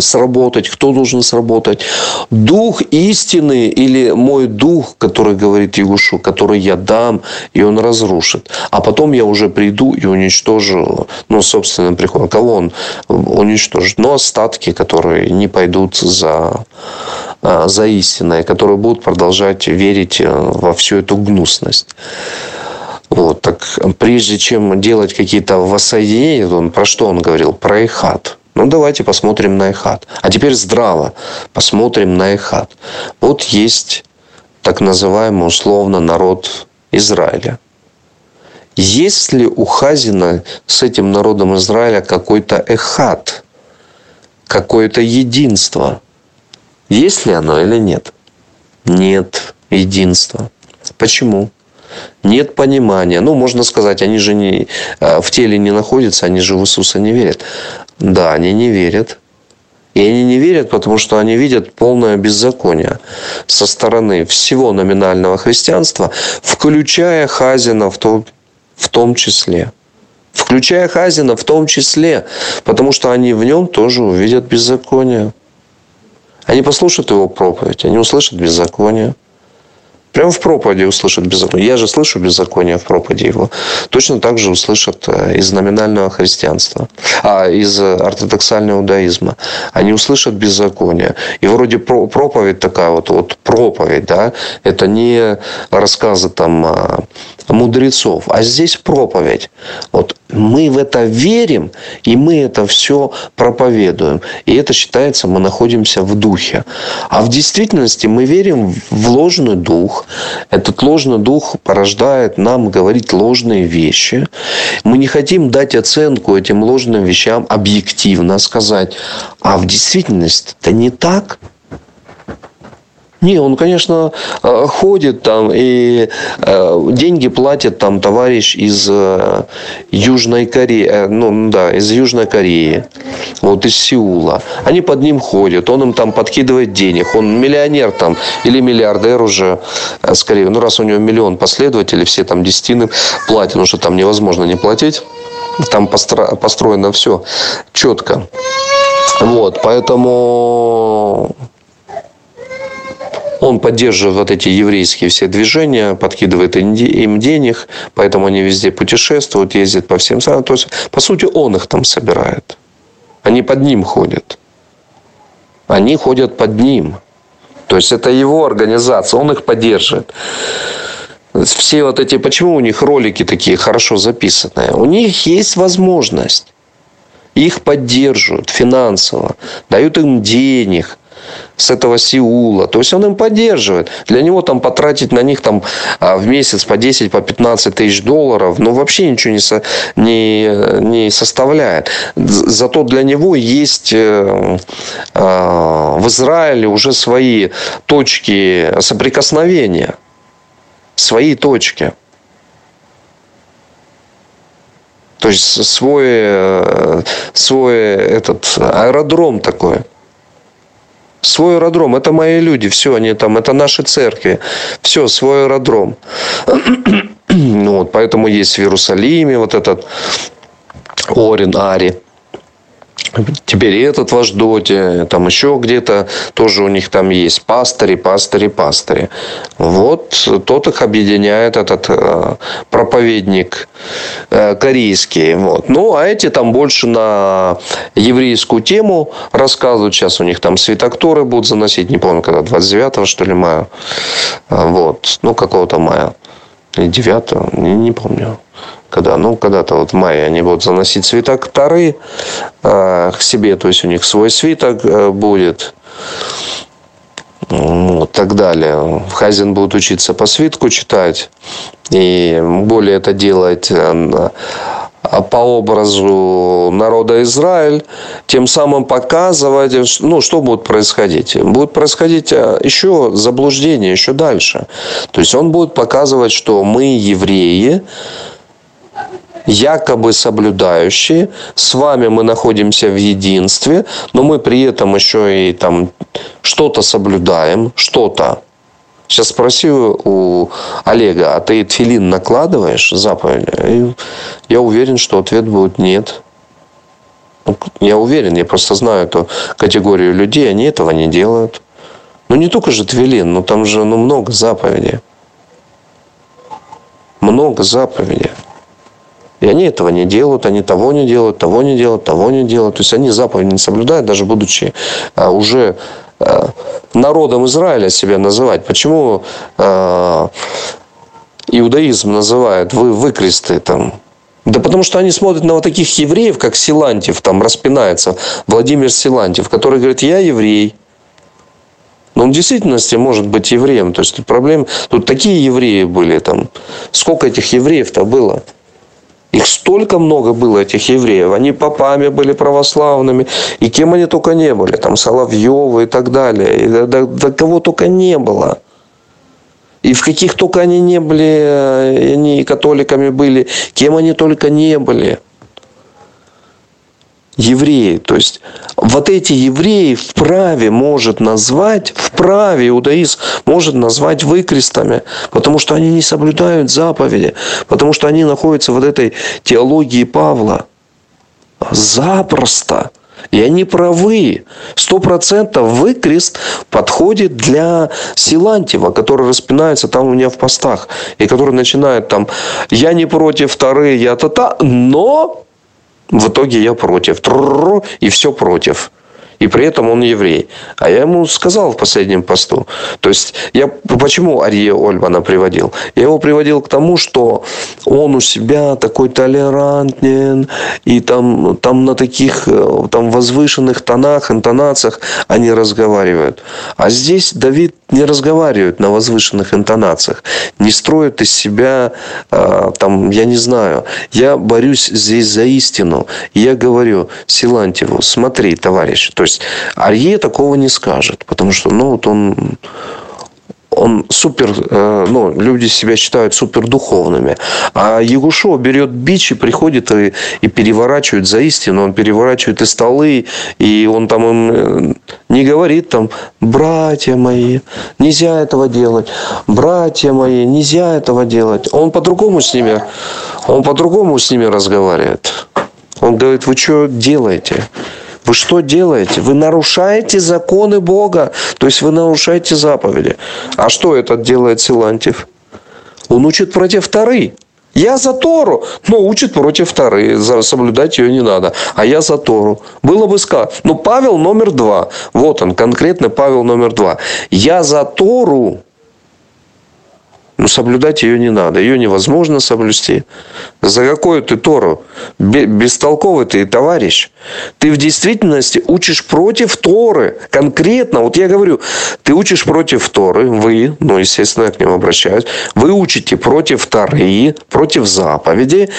сработать, кто должен сработать. Дух истины или мой дух, который говорит Егушу, который я дам, и он разрушит. А потом я уже приду и уничтожу, ну, собственным приходом. Кого он уничтожит? Ну, остатки, которые не пойдут за, э, за истиной, которые будут продолжать верить э, во всю эту гнусность. Вот, так прежде чем делать какие-то воссоединения, он про что он говорил? Про Ихат. Ну, давайте посмотрим на Эхат. А теперь здраво посмотрим на Эхат. Вот есть так называемый условно народ Израиля. Есть ли у Хазина с этим народом Израиля какой-то эхат, какое-то единство? Есть ли оно или нет? Нет единства. Почему? Нет понимания. Ну, можно сказать, они же не, э, в теле не находятся, они же в Иисуса не верят. Да, они не верят. И они не верят, потому что они видят полное беззаконие со стороны всего номинального христианства, включая Хазина в том, в том числе. Включая Хазина в том числе, потому что они в нем тоже увидят беззаконие. Они послушают его проповедь, они услышат беззаконие. Прямо в проповеди услышат беззаконие. Я же слышу беззаконие в проповеди его. Точно так же услышат э, из номинального христианства, а из ортодоксального иудаизма. Они услышат беззаконие. И вроде проповедь такая вот, вот проповедь, да, это не рассказы там а, мудрецов, а здесь проповедь. Вот мы в это верим, и мы это все проповедуем. И это считается, мы находимся в духе. А в действительности мы верим в ложный дух. Этот ложный дух порождает нам говорить ложные вещи. Мы не хотим дать оценку этим ложным вещам объективно сказать. А в действительности это не так. Не, он, конечно, э, ходит там и э, деньги платит там товарищ из э, Южной Кореи, ну да, из Южной Кореи, вот из Сеула. Они под ним ходят, он им там подкидывает денег, он миллионер там или миллиардер уже, скорее, ну раз у него миллион последователей, все там десятины платят, ну что там невозможно не платить, там построено все четко. Вот, поэтому он поддерживает вот эти еврейские все движения, подкидывает им денег, поэтому они везде путешествуют, ездят по всем странам. То есть, по сути, он их там собирает. Они под ним ходят. Они ходят под ним. То есть, это его организация, он их поддерживает. Все вот эти, почему у них ролики такие хорошо записанные? У них есть возможность. Их поддерживают финансово, дают им денег, с этого Сеула. То есть он им поддерживает. Для него там потратить на них там а, в месяц по 10, по 15 тысяч долларов, ну вообще ничего не, со, не, не составляет. Зато для него есть э, а, в Израиле уже свои точки соприкосновения. Свои точки. То есть свой, э, свой этот аэродром такой свой аэродром. Это мои люди, все, они там, это наши церкви. Все, свой аэродром. ну, вот, поэтому есть в Иерусалиме вот этот Орин Ари. Теперь этот ваш Доти, там еще где-то тоже у них там есть пастыри, пастыри, пастыри. Вот тот их объединяет, этот э, проповедник э, корейский. Вот. Ну, а эти там больше на еврейскую тему рассказывают. Сейчас у них там свитокторы будут заносить, не помню, когда, 29 что ли, мая. Вот. Ну, какого-то мая. Или 9 не, не помню когда, ну, когда-то вот в мае они будут заносить свиток Тары э, к себе, то есть у них свой свиток э, будет, ну, так далее. Хазин будет учиться по свитку читать, и более это делать э, по образу народа Израиль, тем самым показывать, ну, что будет происходить. Будет происходить э, еще заблуждение, еще дальше. То есть он будет показывать, что мы, евреи, якобы соблюдающие, с вами мы находимся в единстве, но мы при этом еще и там что-то соблюдаем, что-то. Сейчас спроси у Олега, а ты тфилин накладываешь заповедь? И я уверен, что ответ будет нет. Ну, я уверен, я просто знаю эту категорию людей, они этого не делают. Ну не только же твилин, но там же ну, много заповедей. Много заповедей. И они этого не делают, они того не делают, того не делают, того не делают. То есть они заповеди не соблюдают, даже будучи а, уже а, народом Израиля себя называть. Почему а, иудаизм называют вы выкресты там? Да потому что они смотрят на вот таких евреев, как Силантьев, там распинается Владимир Силантьев, который говорит, я еврей. Но он в действительности может быть евреем. То есть тут проблем, тут такие евреи были там. Сколько этих евреев-то было? Их столько много было, этих евреев. Они попами были православными. И кем они только не были. Там Соловьевы и так далее. И до, до, до кого только не было. И в каких только они не были, э, они католиками были, кем они только не были евреи. То есть вот эти евреи вправе может назвать, вправе иудаизм может назвать выкрестами, потому что они не соблюдают заповеди, потому что они находятся в этой теологии Павла. Запросто. И они правы. Сто процентов выкрест подходит для Силантьева, который распинается там у меня в постах. И который начинает там, я не против вторые, я та-та, но в итоге я против. И все против и при этом он еврей. А я ему сказал в последнем посту. То есть, я почему Арье Ольмана приводил? Я его приводил к тому, что он у себя такой толерантный, и там, там на таких э, там возвышенных тонах, интонациях они разговаривают. А здесь Давид не разговаривает на возвышенных интонациях, не строит из себя, э, там, я не знаю, я борюсь здесь за истину. Я говорю Силантьеву, смотри, товарищ, то есть Арье такого не скажет, потому что ну, вот он, он супер, э, ну, люди себя считают супер духовными. А Ягушо берет бич и приходит и, и переворачивает за истину. Он переворачивает и столы, и он там им э, не говорит там, братья мои, нельзя этого делать. Братья мои, нельзя этого делать. Он по-другому с ними, он по-другому с ними разговаривает. Он говорит, вы что делаете? Вы что делаете? Вы нарушаете законы Бога. То есть вы нарушаете заповеди. А что этот делает Силантьев? Он учит против Торы. Я за Тору, но учит против Торы. Соблюдать ее не надо. А я за Тору. Было бы сказано. Ну, Павел номер два. Вот он, конкретно Павел номер два. Я за Тору, но соблюдать ее не надо. Ее невозможно соблюсти. За какую ты Тору? Бестолковый ты товарищ. Ты в действительности учишь против Торы. Конкретно, вот я говорю, ты учишь против Торы, вы, ну, естественно, я к ним обращаюсь, вы учите против Торы, против заповеди,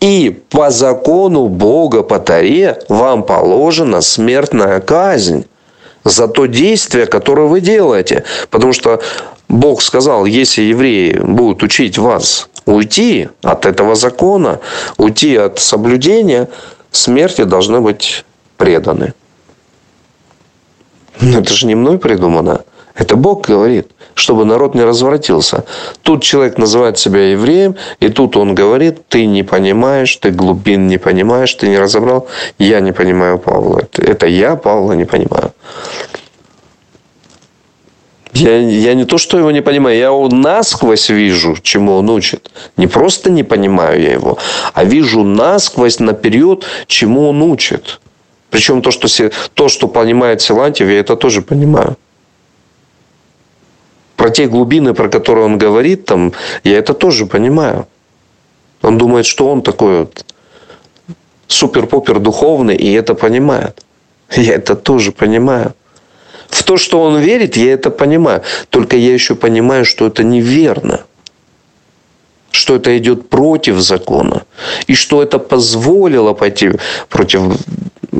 и по закону Бога по Торе вам положена смертная казнь за то действие, которое вы делаете. Потому что Бог сказал, если евреи будут учить вас уйти от этого закона, уйти от соблюдения, смерти должны быть преданы. Но это же не мной придумано. Это Бог говорит, чтобы народ не развратился. Тут человек называет себя евреем, и тут он говорит, ты не понимаешь, ты глубин не понимаешь, ты не разобрал. Я не понимаю Павла. Это я Павла не понимаю. Я, я не то, что его не понимаю, я его насквозь вижу, чему он учит. Не просто не понимаю я его, а вижу насквозь наперед, чему он учит. Причем то, что, то, что понимает Силантьев, я это тоже понимаю. Про те глубины, про которые он говорит, там, я это тоже понимаю. Он думает, что он такой вот супер-попер духовный, и это понимает. Я это тоже понимаю. В то, что он верит, я это понимаю. Только я еще понимаю, что это неверно. Что это идет против закона. И что это позволило пойти против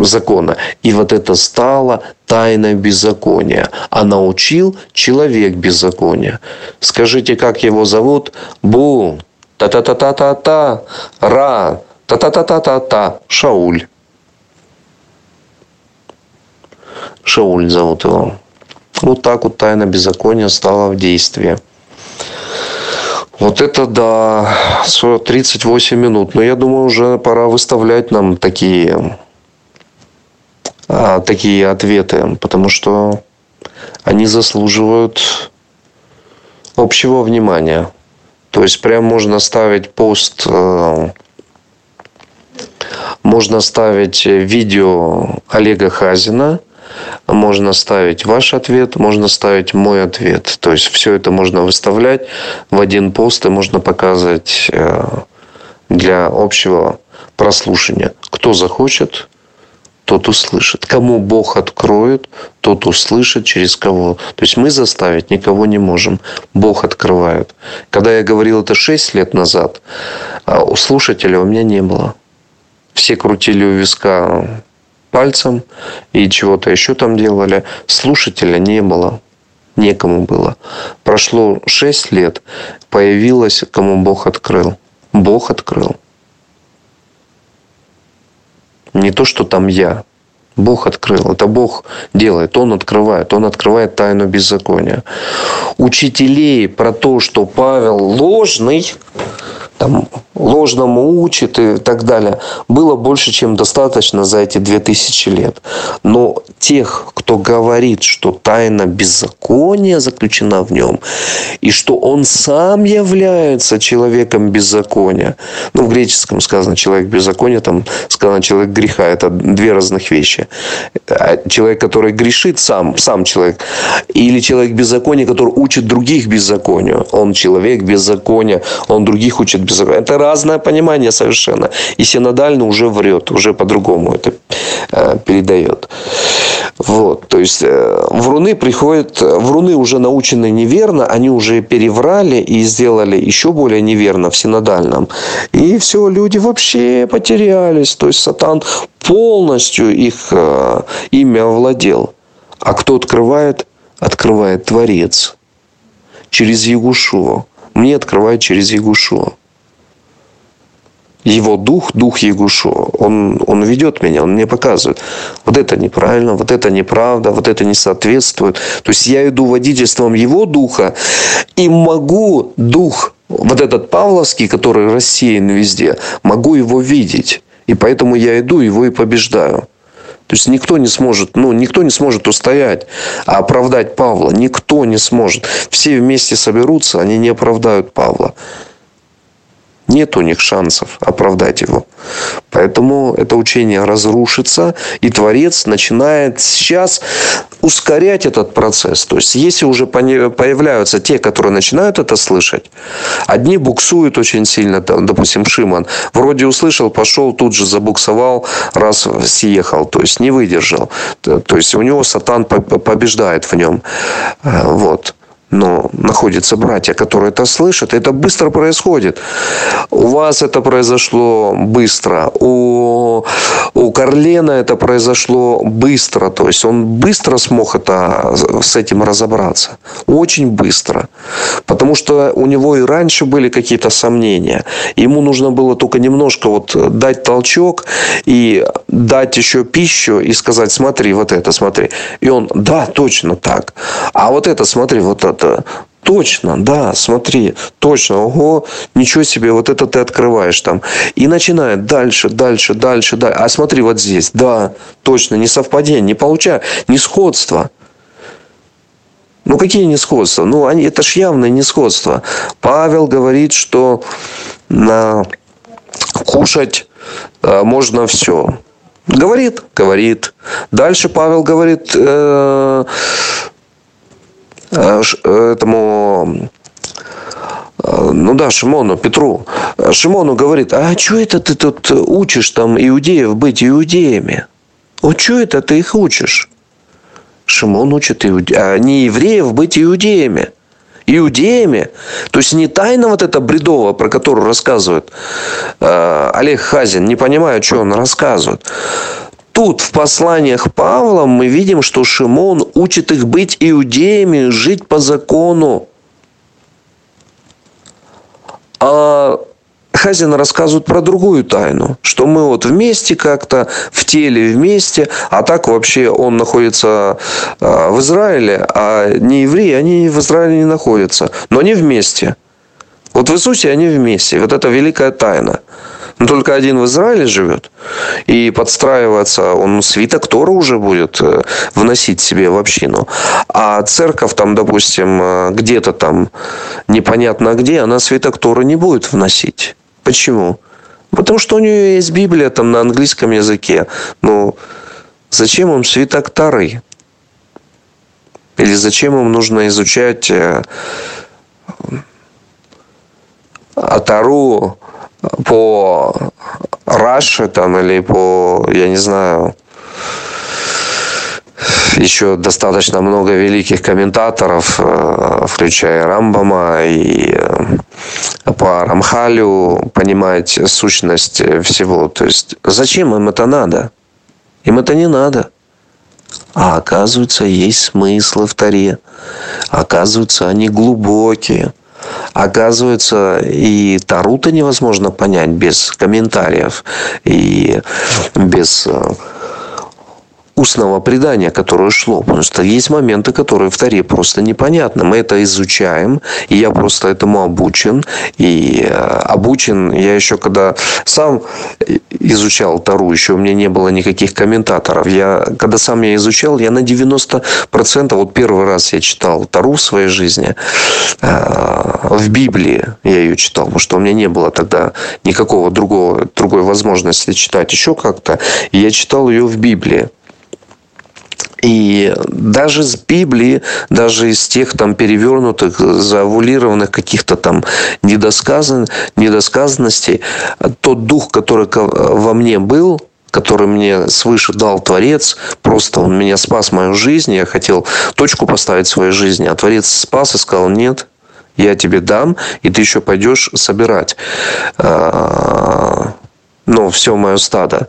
закона. И вот это стало тайной беззакония. А научил человек беззакония. Скажите, как его зовут? Бу. Та-та-та-та-та-та. Ра. Та-та-та-та-та-та. Шауль. Шауль зовут его. Вот так вот тайна беззакония стала в действии. Вот это да, 38 минут. Но я думаю, уже пора выставлять нам такие, а, такие ответы, потому что они заслуживают общего внимания. То есть прям можно ставить пост, э, можно ставить видео Олега Хазина – можно ставить ваш ответ, можно ставить мой ответ. То есть все это можно выставлять в один пост и можно показывать э, для общего прослушания. Кто захочет, тот услышит. Кому Бог откроет, тот услышит через кого. То есть мы заставить никого не можем. Бог открывает. Когда я говорил это 6 лет назад, а у слушателя у меня не было. Все крутили у виска пальцем и чего-то еще там делали. Слушателя не было. Некому было. Прошло шесть лет, появилось, кому Бог открыл. Бог открыл. Не то, что там я. Бог открыл. Это Бог делает. Он открывает. Он открывает тайну беззакония. Учителей про то, что Павел ложный, там, ложному учит и так далее, было больше, чем достаточно за эти две тысячи лет. Но тех, кто говорит, что тайна беззакония заключена в нем, и что он сам является человеком беззакония, ну, в греческом сказано человек беззакония, там сказано человек греха, это две разных вещи. А человек, который грешит, сам, сам человек, или человек беззакония, который учит других беззаконию, он человек беззакония, он других учит беззаконию. Это разное понимание совершенно. И синодально уже врет, уже по-другому это э, передает. Вот, то есть э, вруны приходят, вруны уже научены неверно, они уже переврали и сделали еще более неверно в синодальном. И все, люди вообще потерялись. То есть сатан полностью их э, имя овладел. А кто открывает? Открывает Творец через Ягушуа. Мне открывает через Ягушуа его дух, дух Егушо, он, он ведет меня, он мне показывает, вот это неправильно, вот это неправда, вот это не соответствует. То есть я иду водительством его духа и могу дух, вот этот Павловский, который рассеян везде, могу его видеть. И поэтому я иду его и побеждаю. То есть никто не сможет, ну, никто не сможет устоять, а оправдать Павла. Никто не сможет. Все вместе соберутся, они не оправдают Павла. Нет у них шансов оправдать его. Поэтому это учение разрушится, и Творец начинает сейчас ускорять этот процесс. То есть, если уже появляются те, которые начинают это слышать, одни буксуют очень сильно, допустим, Шиман, вроде услышал, пошел, тут же забуксовал, раз съехал, то есть не выдержал. То есть, у него сатан побеждает в нем. Э, вот но находятся братья, которые это слышат. Это быстро происходит. У вас это произошло быстро. У, у Карлена это произошло быстро. То есть он быстро смог это, с этим разобраться. Очень быстро. Потому что у него и раньше были какие-то сомнения. Ему нужно было только немножко вот дать толчок и дать еще пищу и сказать, смотри, вот это, смотри. И он, да, точно так. А вот это, смотри, вот это это Точно, да, смотри, точно, ого, ничего себе, вот это ты открываешь там. И начинает дальше, дальше, дальше, дальше. А смотри вот здесь, да, точно, не совпадение, не получаю, не сходство. Ну, какие несходства? Ну, они, это ж явное несходство. Павел говорит, что на, кушать э, можно все. Говорит, говорит. Дальше Павел говорит, э, Э, этому э, ну да, Шимону, Петру. Шимону говорит, а что это ты тут учишь там иудеев быть иудеями? Вот что это ты их учишь? Шимон учит иуде... а не евреев быть иудеями. Иудеями. То есть не тайна вот эта бредовая, про которую рассказывает э, Олег Хазин. Не понимаю, что он рассказывает тут в посланиях Павла мы видим, что Шимон учит их быть иудеями, жить по закону. А Хазин рассказывает про другую тайну, что мы вот вместе как-то, в теле вместе, а так вообще он находится а, в Израиле, а не евреи, они в Израиле не находятся, но они вместе. Вот в Иисусе они вместе. Вот это великая тайна. Но только один в Израиле живет. И подстраиваться, он свиток Тора уже будет э, вносить себе в общину. А церковь там, допустим, э, где-то там непонятно где, она свиток Тора не будет вносить. Почему? Потому что у нее есть Библия там на английском языке. Ну, зачем им свиток Тары? Или зачем им нужно изучать э, Атару по Раше там или по, я не знаю, еще достаточно много великих комментаторов, э, включая Рамбама и э, по Рамхалю понимать сущность всего. То есть зачем им это надо? Им это не надо. А оказывается, есть смыслы в Таре. Оказывается, они глубокие. Оказывается, и Тарута невозможно понять без комментариев и без э, устного предания, которое шло. Потому что есть моменты, которые в Таре просто непонятны. Мы это изучаем, и я просто этому обучен. И э, обучен я еще когда сам изучал Тару, еще у меня не было никаких комментаторов. Я, когда сам я изучал, я на 90%, вот первый раз я читал Тару в своей жизни, э, в Библии я ее читал, потому что у меня не было тогда никакого другого, другой возможности читать еще как-то. И я читал ее в Библии. И даже с Библии, даже из тех там перевернутых, завулированных каких-то там недосказан, недосказанностей, тот дух, который во мне был, который мне свыше дал Творец. Просто он меня спас мою жизнь. Я хотел точку поставить в своей жизни. А Творец спас и сказал, нет, я тебе дам, и ты еще пойдешь собирать а, ну, все мое стадо.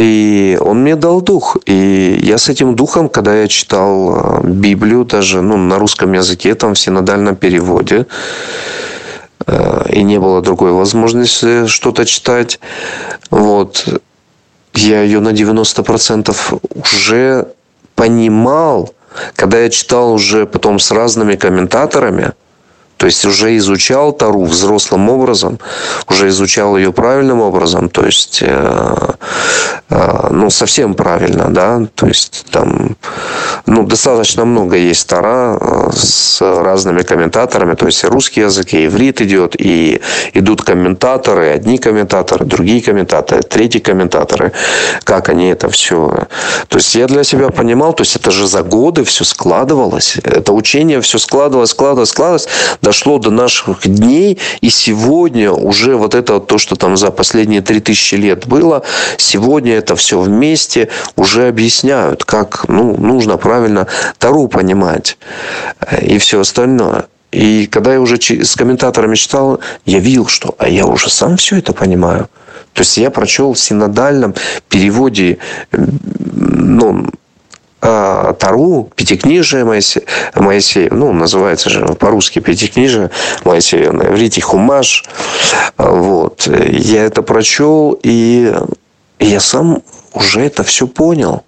И он мне дал дух. И я с этим духом, когда я читал э, Библию, даже ну, на русском языке, там в синодальном переводе, э, и не было другой возможности что-то читать, вот, я ее на 90% уже понимал, когда я читал уже потом с разными комментаторами, то есть уже изучал Тару взрослым образом, уже изучал ее правильным образом, то есть, э, э, ну, совсем правильно, да, то есть там, ну, достаточно много есть Тара э, с разными комментаторами, то есть и русский язык, и иврит идет, и идут комментаторы, одни комментаторы, другие комментаторы, третьи комментаторы, как они это все. То есть я для себя понимал, то есть это же за годы все складывалось, это учение все складывалось, складывалось, складывалось, дошло до наших дней, и сегодня уже вот это то, что там за последние 3000 лет было, сегодня это все вместе уже объясняют, как ну, нужно правильно Тару понимать и все остальное. И когда я уже с комментаторами читал, я видел, что а я уже сам все это понимаю. То есть я прочел в синодальном переводе ну, а, Тару, Пятикнижие Моисея, Моисея, ну, называется же по-русски Пятикнижие Моисея, на иврите Хумаш. Вот. Я это прочел, и я сам уже это все понял.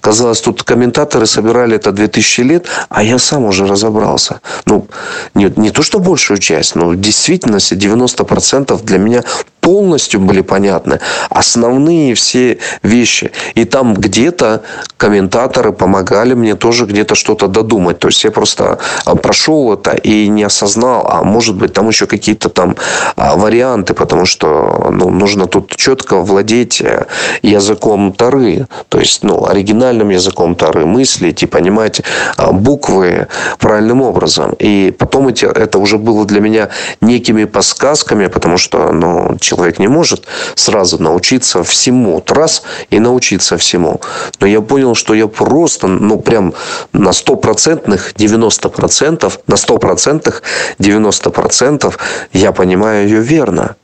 Казалось, тут комментаторы собирали это 2000 лет, а я сам уже разобрался. Ну, не, не то, что большую часть, но в действительности 90% для меня полностью были понятны основные все вещи. И там где-то комментаторы помогали мне тоже где-то что-то додумать. То есть я просто а, прошел это и не осознал, а может быть там еще какие-то там а, варианты, потому что ну, нужно тут четко владеть э, языком Тары, то есть ну, оригинальным языком Тары, мыслить и понимать а, буквы правильным образом. И потом эти, это уже было для меня некими подсказками, потому что ну, человек не может сразу научиться всему. Вот раз и научиться всему. Но я понял, что я просто, ну, прям на стопроцентных 90%, на стопроцентных 90% я понимаю ее верно.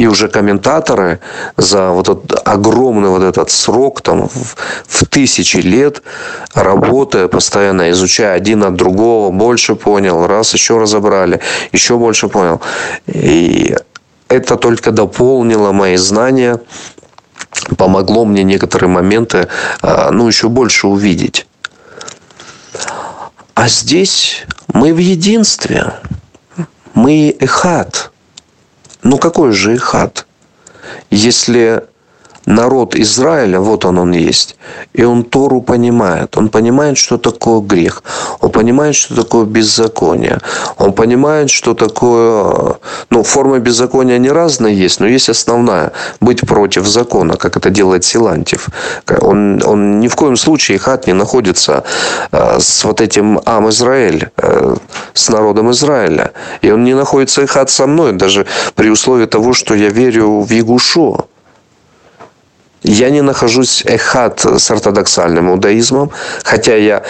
И уже комментаторы за вот этот огромный вот этот срок, там, в, в тысячи лет, работая, постоянно изучая один от другого, больше понял, раз еще разобрали, еще больше понял. И это только дополнило мои знания, помогло мне некоторые моменты, а, ну, еще больше увидеть. А здесь мы в единстве. Мы эхат. Ну какой же эхат? Если народ Израиля, вот он он есть, и он Тору понимает. Он понимает, что такое грех. Он понимает, что такое беззаконие. Он понимает, что такое... Ну, формы беззакония не разные есть, но есть основная. Быть против закона, как это делает Силантьев. Он, он ни в коем случае, хат не находится э, с вот этим Ам Израиль, э, с народом Израиля. И он не находится, хат со мной, даже при условии того, что я верю в Ягушу. Я не нахожусь эхат с ортодоксальным иудаизмом, хотя я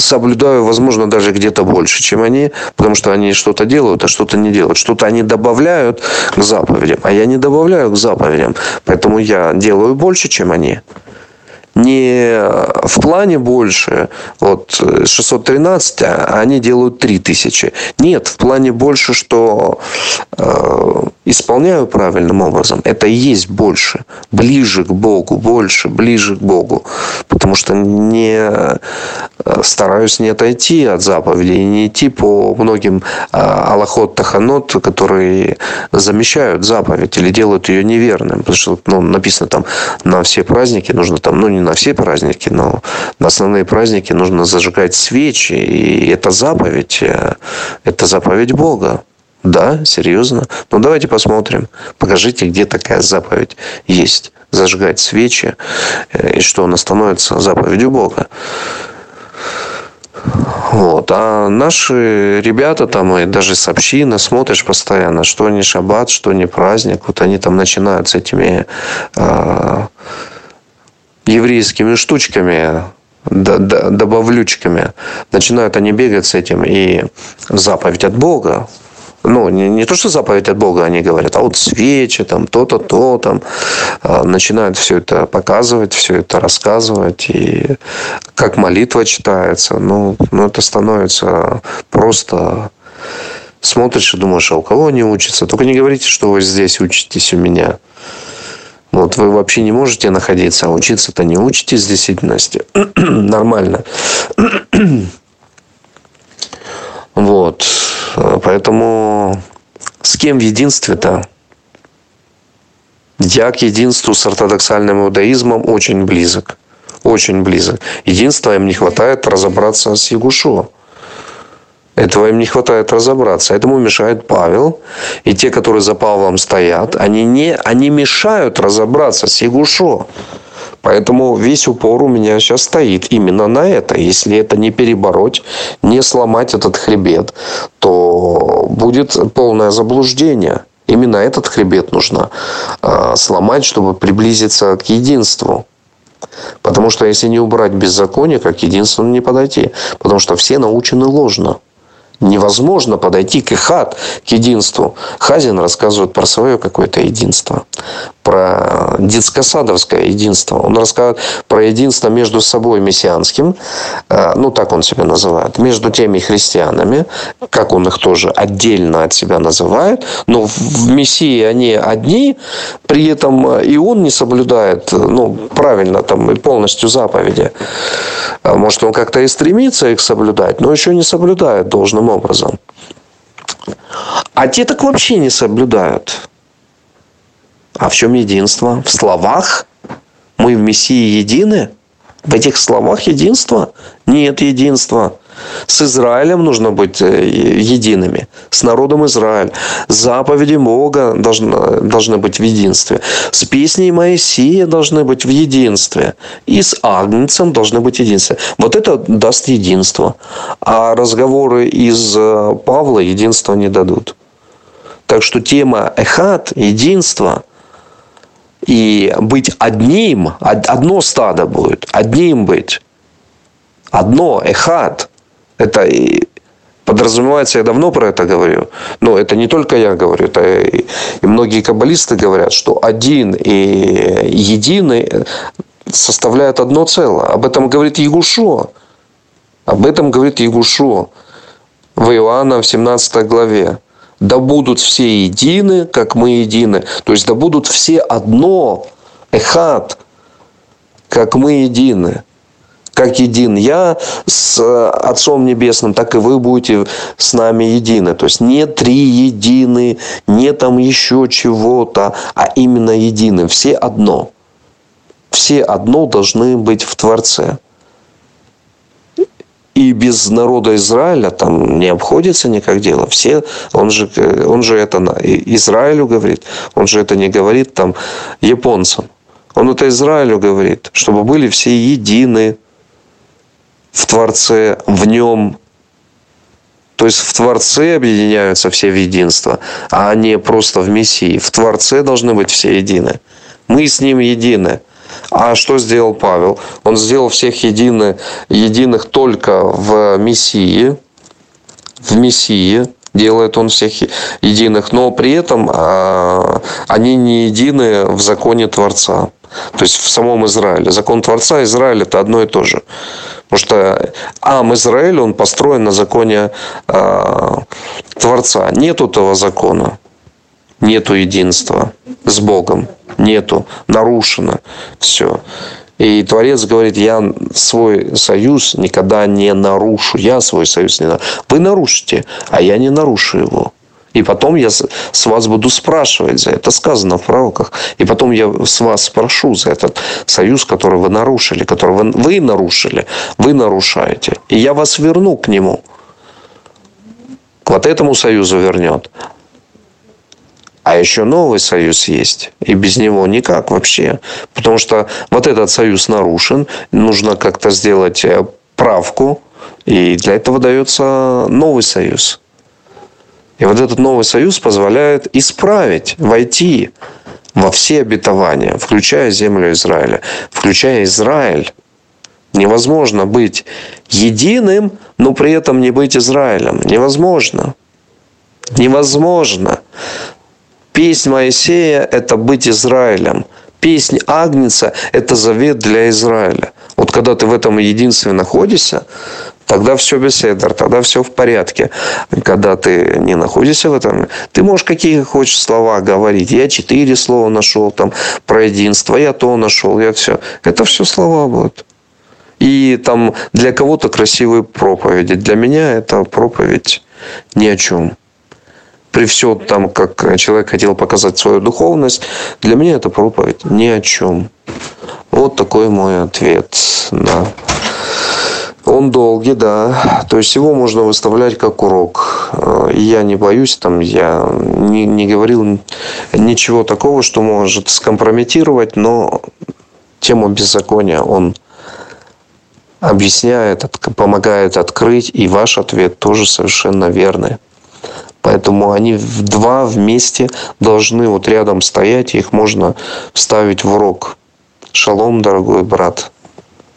соблюдаю, возможно, даже где-то больше, чем они, потому что они что-то делают, а что-то не делают. Что-то они добавляют к заповедям, а я не добавляю к заповедям. Поэтому я делаю больше, чем они. Не в плане больше, вот 613, а они делают 3000. Нет, в плане больше, что э, исполняю правильным образом, это и есть больше, ближе к Богу, больше, ближе к Богу. Потому что не э, стараюсь не отойти от заповедей не идти по многим э, аллахот таханот, которые замещают заповедь или делают ее неверным. Потому что ну, написано там на все праздники нужно там, ну не на все праздники, но на основные праздники нужно зажигать свечи. И это заповедь, э, это заповедь Бога. Да, серьезно. Ну, давайте посмотрим. Покажите, где такая заповедь есть. Зажигать свечи, э, и что она становится заповедью Бога. Вот. А наши ребята там, и даже с общины, смотришь постоянно, что не шаббат, что не праздник. Вот они там начинают с этими э, еврейскими штучками добавлючками. Начинают они бегать с этим. И заповедь от Бога, ну, не, не то, что заповедь от Бога они говорят, а вот свечи, там, то-то, то, там, а, начинают все это показывать, все это рассказывать, и как молитва читается, ну, ну это становится просто смотришь и думаешь, а у кого они учатся? Только не говорите, что вы здесь учитесь у меня. Вот вы вообще не можете находиться, а учиться-то не учитесь в действительности. Нормально. вот. Поэтому с кем в единстве-то? Я к единству с ортодоксальным иудаизмом очень близок. Очень близок. Единства им не хватает разобраться с Ягушо. Этого им не хватает разобраться. Этому мешает Павел. И те, которые за Павлом стоят, они, не, они мешают разобраться с Ягушо. Поэтому весь упор у меня сейчас стоит именно на это. Если это не перебороть, не сломать этот хребет, то будет полное заблуждение. Именно этот хребет нужно э, сломать, чтобы приблизиться к единству. Потому что если не убрать беззаконие, как единству не подойти. Потому что все научены ложно. Невозможно подойти к Ихат, к единству. Хазин рассказывает про свое какое-то единство про детско-садовское единство. Он рассказывает про единство между собой мессианским, э, ну так он себя называет, между теми христианами, как он их тоже отдельно от себя называет, но в Мессии они одни, при этом и он не соблюдает ну, правильно там и полностью заповеди. Может, он как-то и стремится их соблюдать, но еще не соблюдает должным образом. А те так вообще не соблюдают. А в чем единство? В словах? Мы в Мессии едины? В этих словах единство? Нет единства. С Израилем нужно быть э, едиными. С народом Израиль. Заповеди Бога должны, должны быть в единстве. С песней Моисея должны быть в единстве. И с Агнцем должны быть в единстве. Вот это даст единство. А разговоры из э, Павла единства не дадут. Так что тема эхат, единство, и быть одним, одно стадо будет, одним быть. Одно, эхат. Это подразумевается, я давно про это говорю, но это не только я говорю, это и, и многие каббалисты говорят, что один и единый составляют одно целое. Об этом говорит Егушо. Об этом говорит Егушо в Иоанна в 17 главе да будут все едины, как мы едины. То есть да будут все одно, эхат, как мы едины. Как един я с Отцом Небесным, так и вы будете с нами едины. То есть не три едины, не там еще чего-то, а именно едины. Все одно. Все одно должны быть в Творце и без народа Израиля там не обходится никак дело. Все, он же, он же это Израилю говорит, он же это не говорит там японцам. Он это Израилю говорит, чтобы были все едины в Творце, в нем. То есть в Творце объединяются все в единство, а не просто в Мессии. В Творце должны быть все едины. Мы с ним едины. А что сделал Павел? Он сделал всех едины, единых только в Мессии. В Мессии делает он всех единых, но при этом а, они не едины в законе Творца. То есть в самом Израиле. Закон Творца и Израиль это одно и то же. Потому что Ам Израиль, он построен на законе э, Творца. Нет этого закона. Нету единства с Богом. Нету. Нарушено все. И Творец говорит, я свой союз никогда не нарушу. Я свой союз не нарушу. Вы нарушите, а я не нарушу его. И потом я с вас буду спрашивать за это. Сказано в пророках. И потом я с вас спрошу за этот союз, который вы нарушили, который вы, вы нарушили, вы нарушаете. И я вас верну к нему. К вот этому союзу вернет. А еще новый союз есть. И без него никак вообще. Потому что вот этот союз нарушен. Нужно как-то сделать э, правку. И для этого дается новый союз. И вот этот новый союз позволяет исправить, войти во все обетования, включая землю Израиля, включая Израиль. Невозможно быть единым, но при этом не быть Израилем. Невозможно. Невозможно. Песнь Моисея – это быть Израилем. Песнь Агнца – это завет для Израиля. Вот когда ты в этом единстве находишься, тогда все беседер, тогда все в порядке. Когда ты не находишься в этом, ты можешь какие хочешь слова говорить. Я четыре слова нашел там про единство, я то нашел, я все. Это все слова будут. И там для кого-то красивые проповеди. Для меня это проповедь ни о чем при всем там, как человек хотел показать свою духовность, для меня это проповедь ни о чем. Вот такой мой ответ. Да. Он долгий, да. То есть его можно выставлять как урок. И я не боюсь, там, я не, не говорил ничего такого, что может скомпрометировать, но тему беззакония он объясняет, помогает открыть, и ваш ответ тоже совершенно верный. Поэтому они два вместе должны вот рядом стоять, их можно вставить в урок. Шалом, дорогой брат.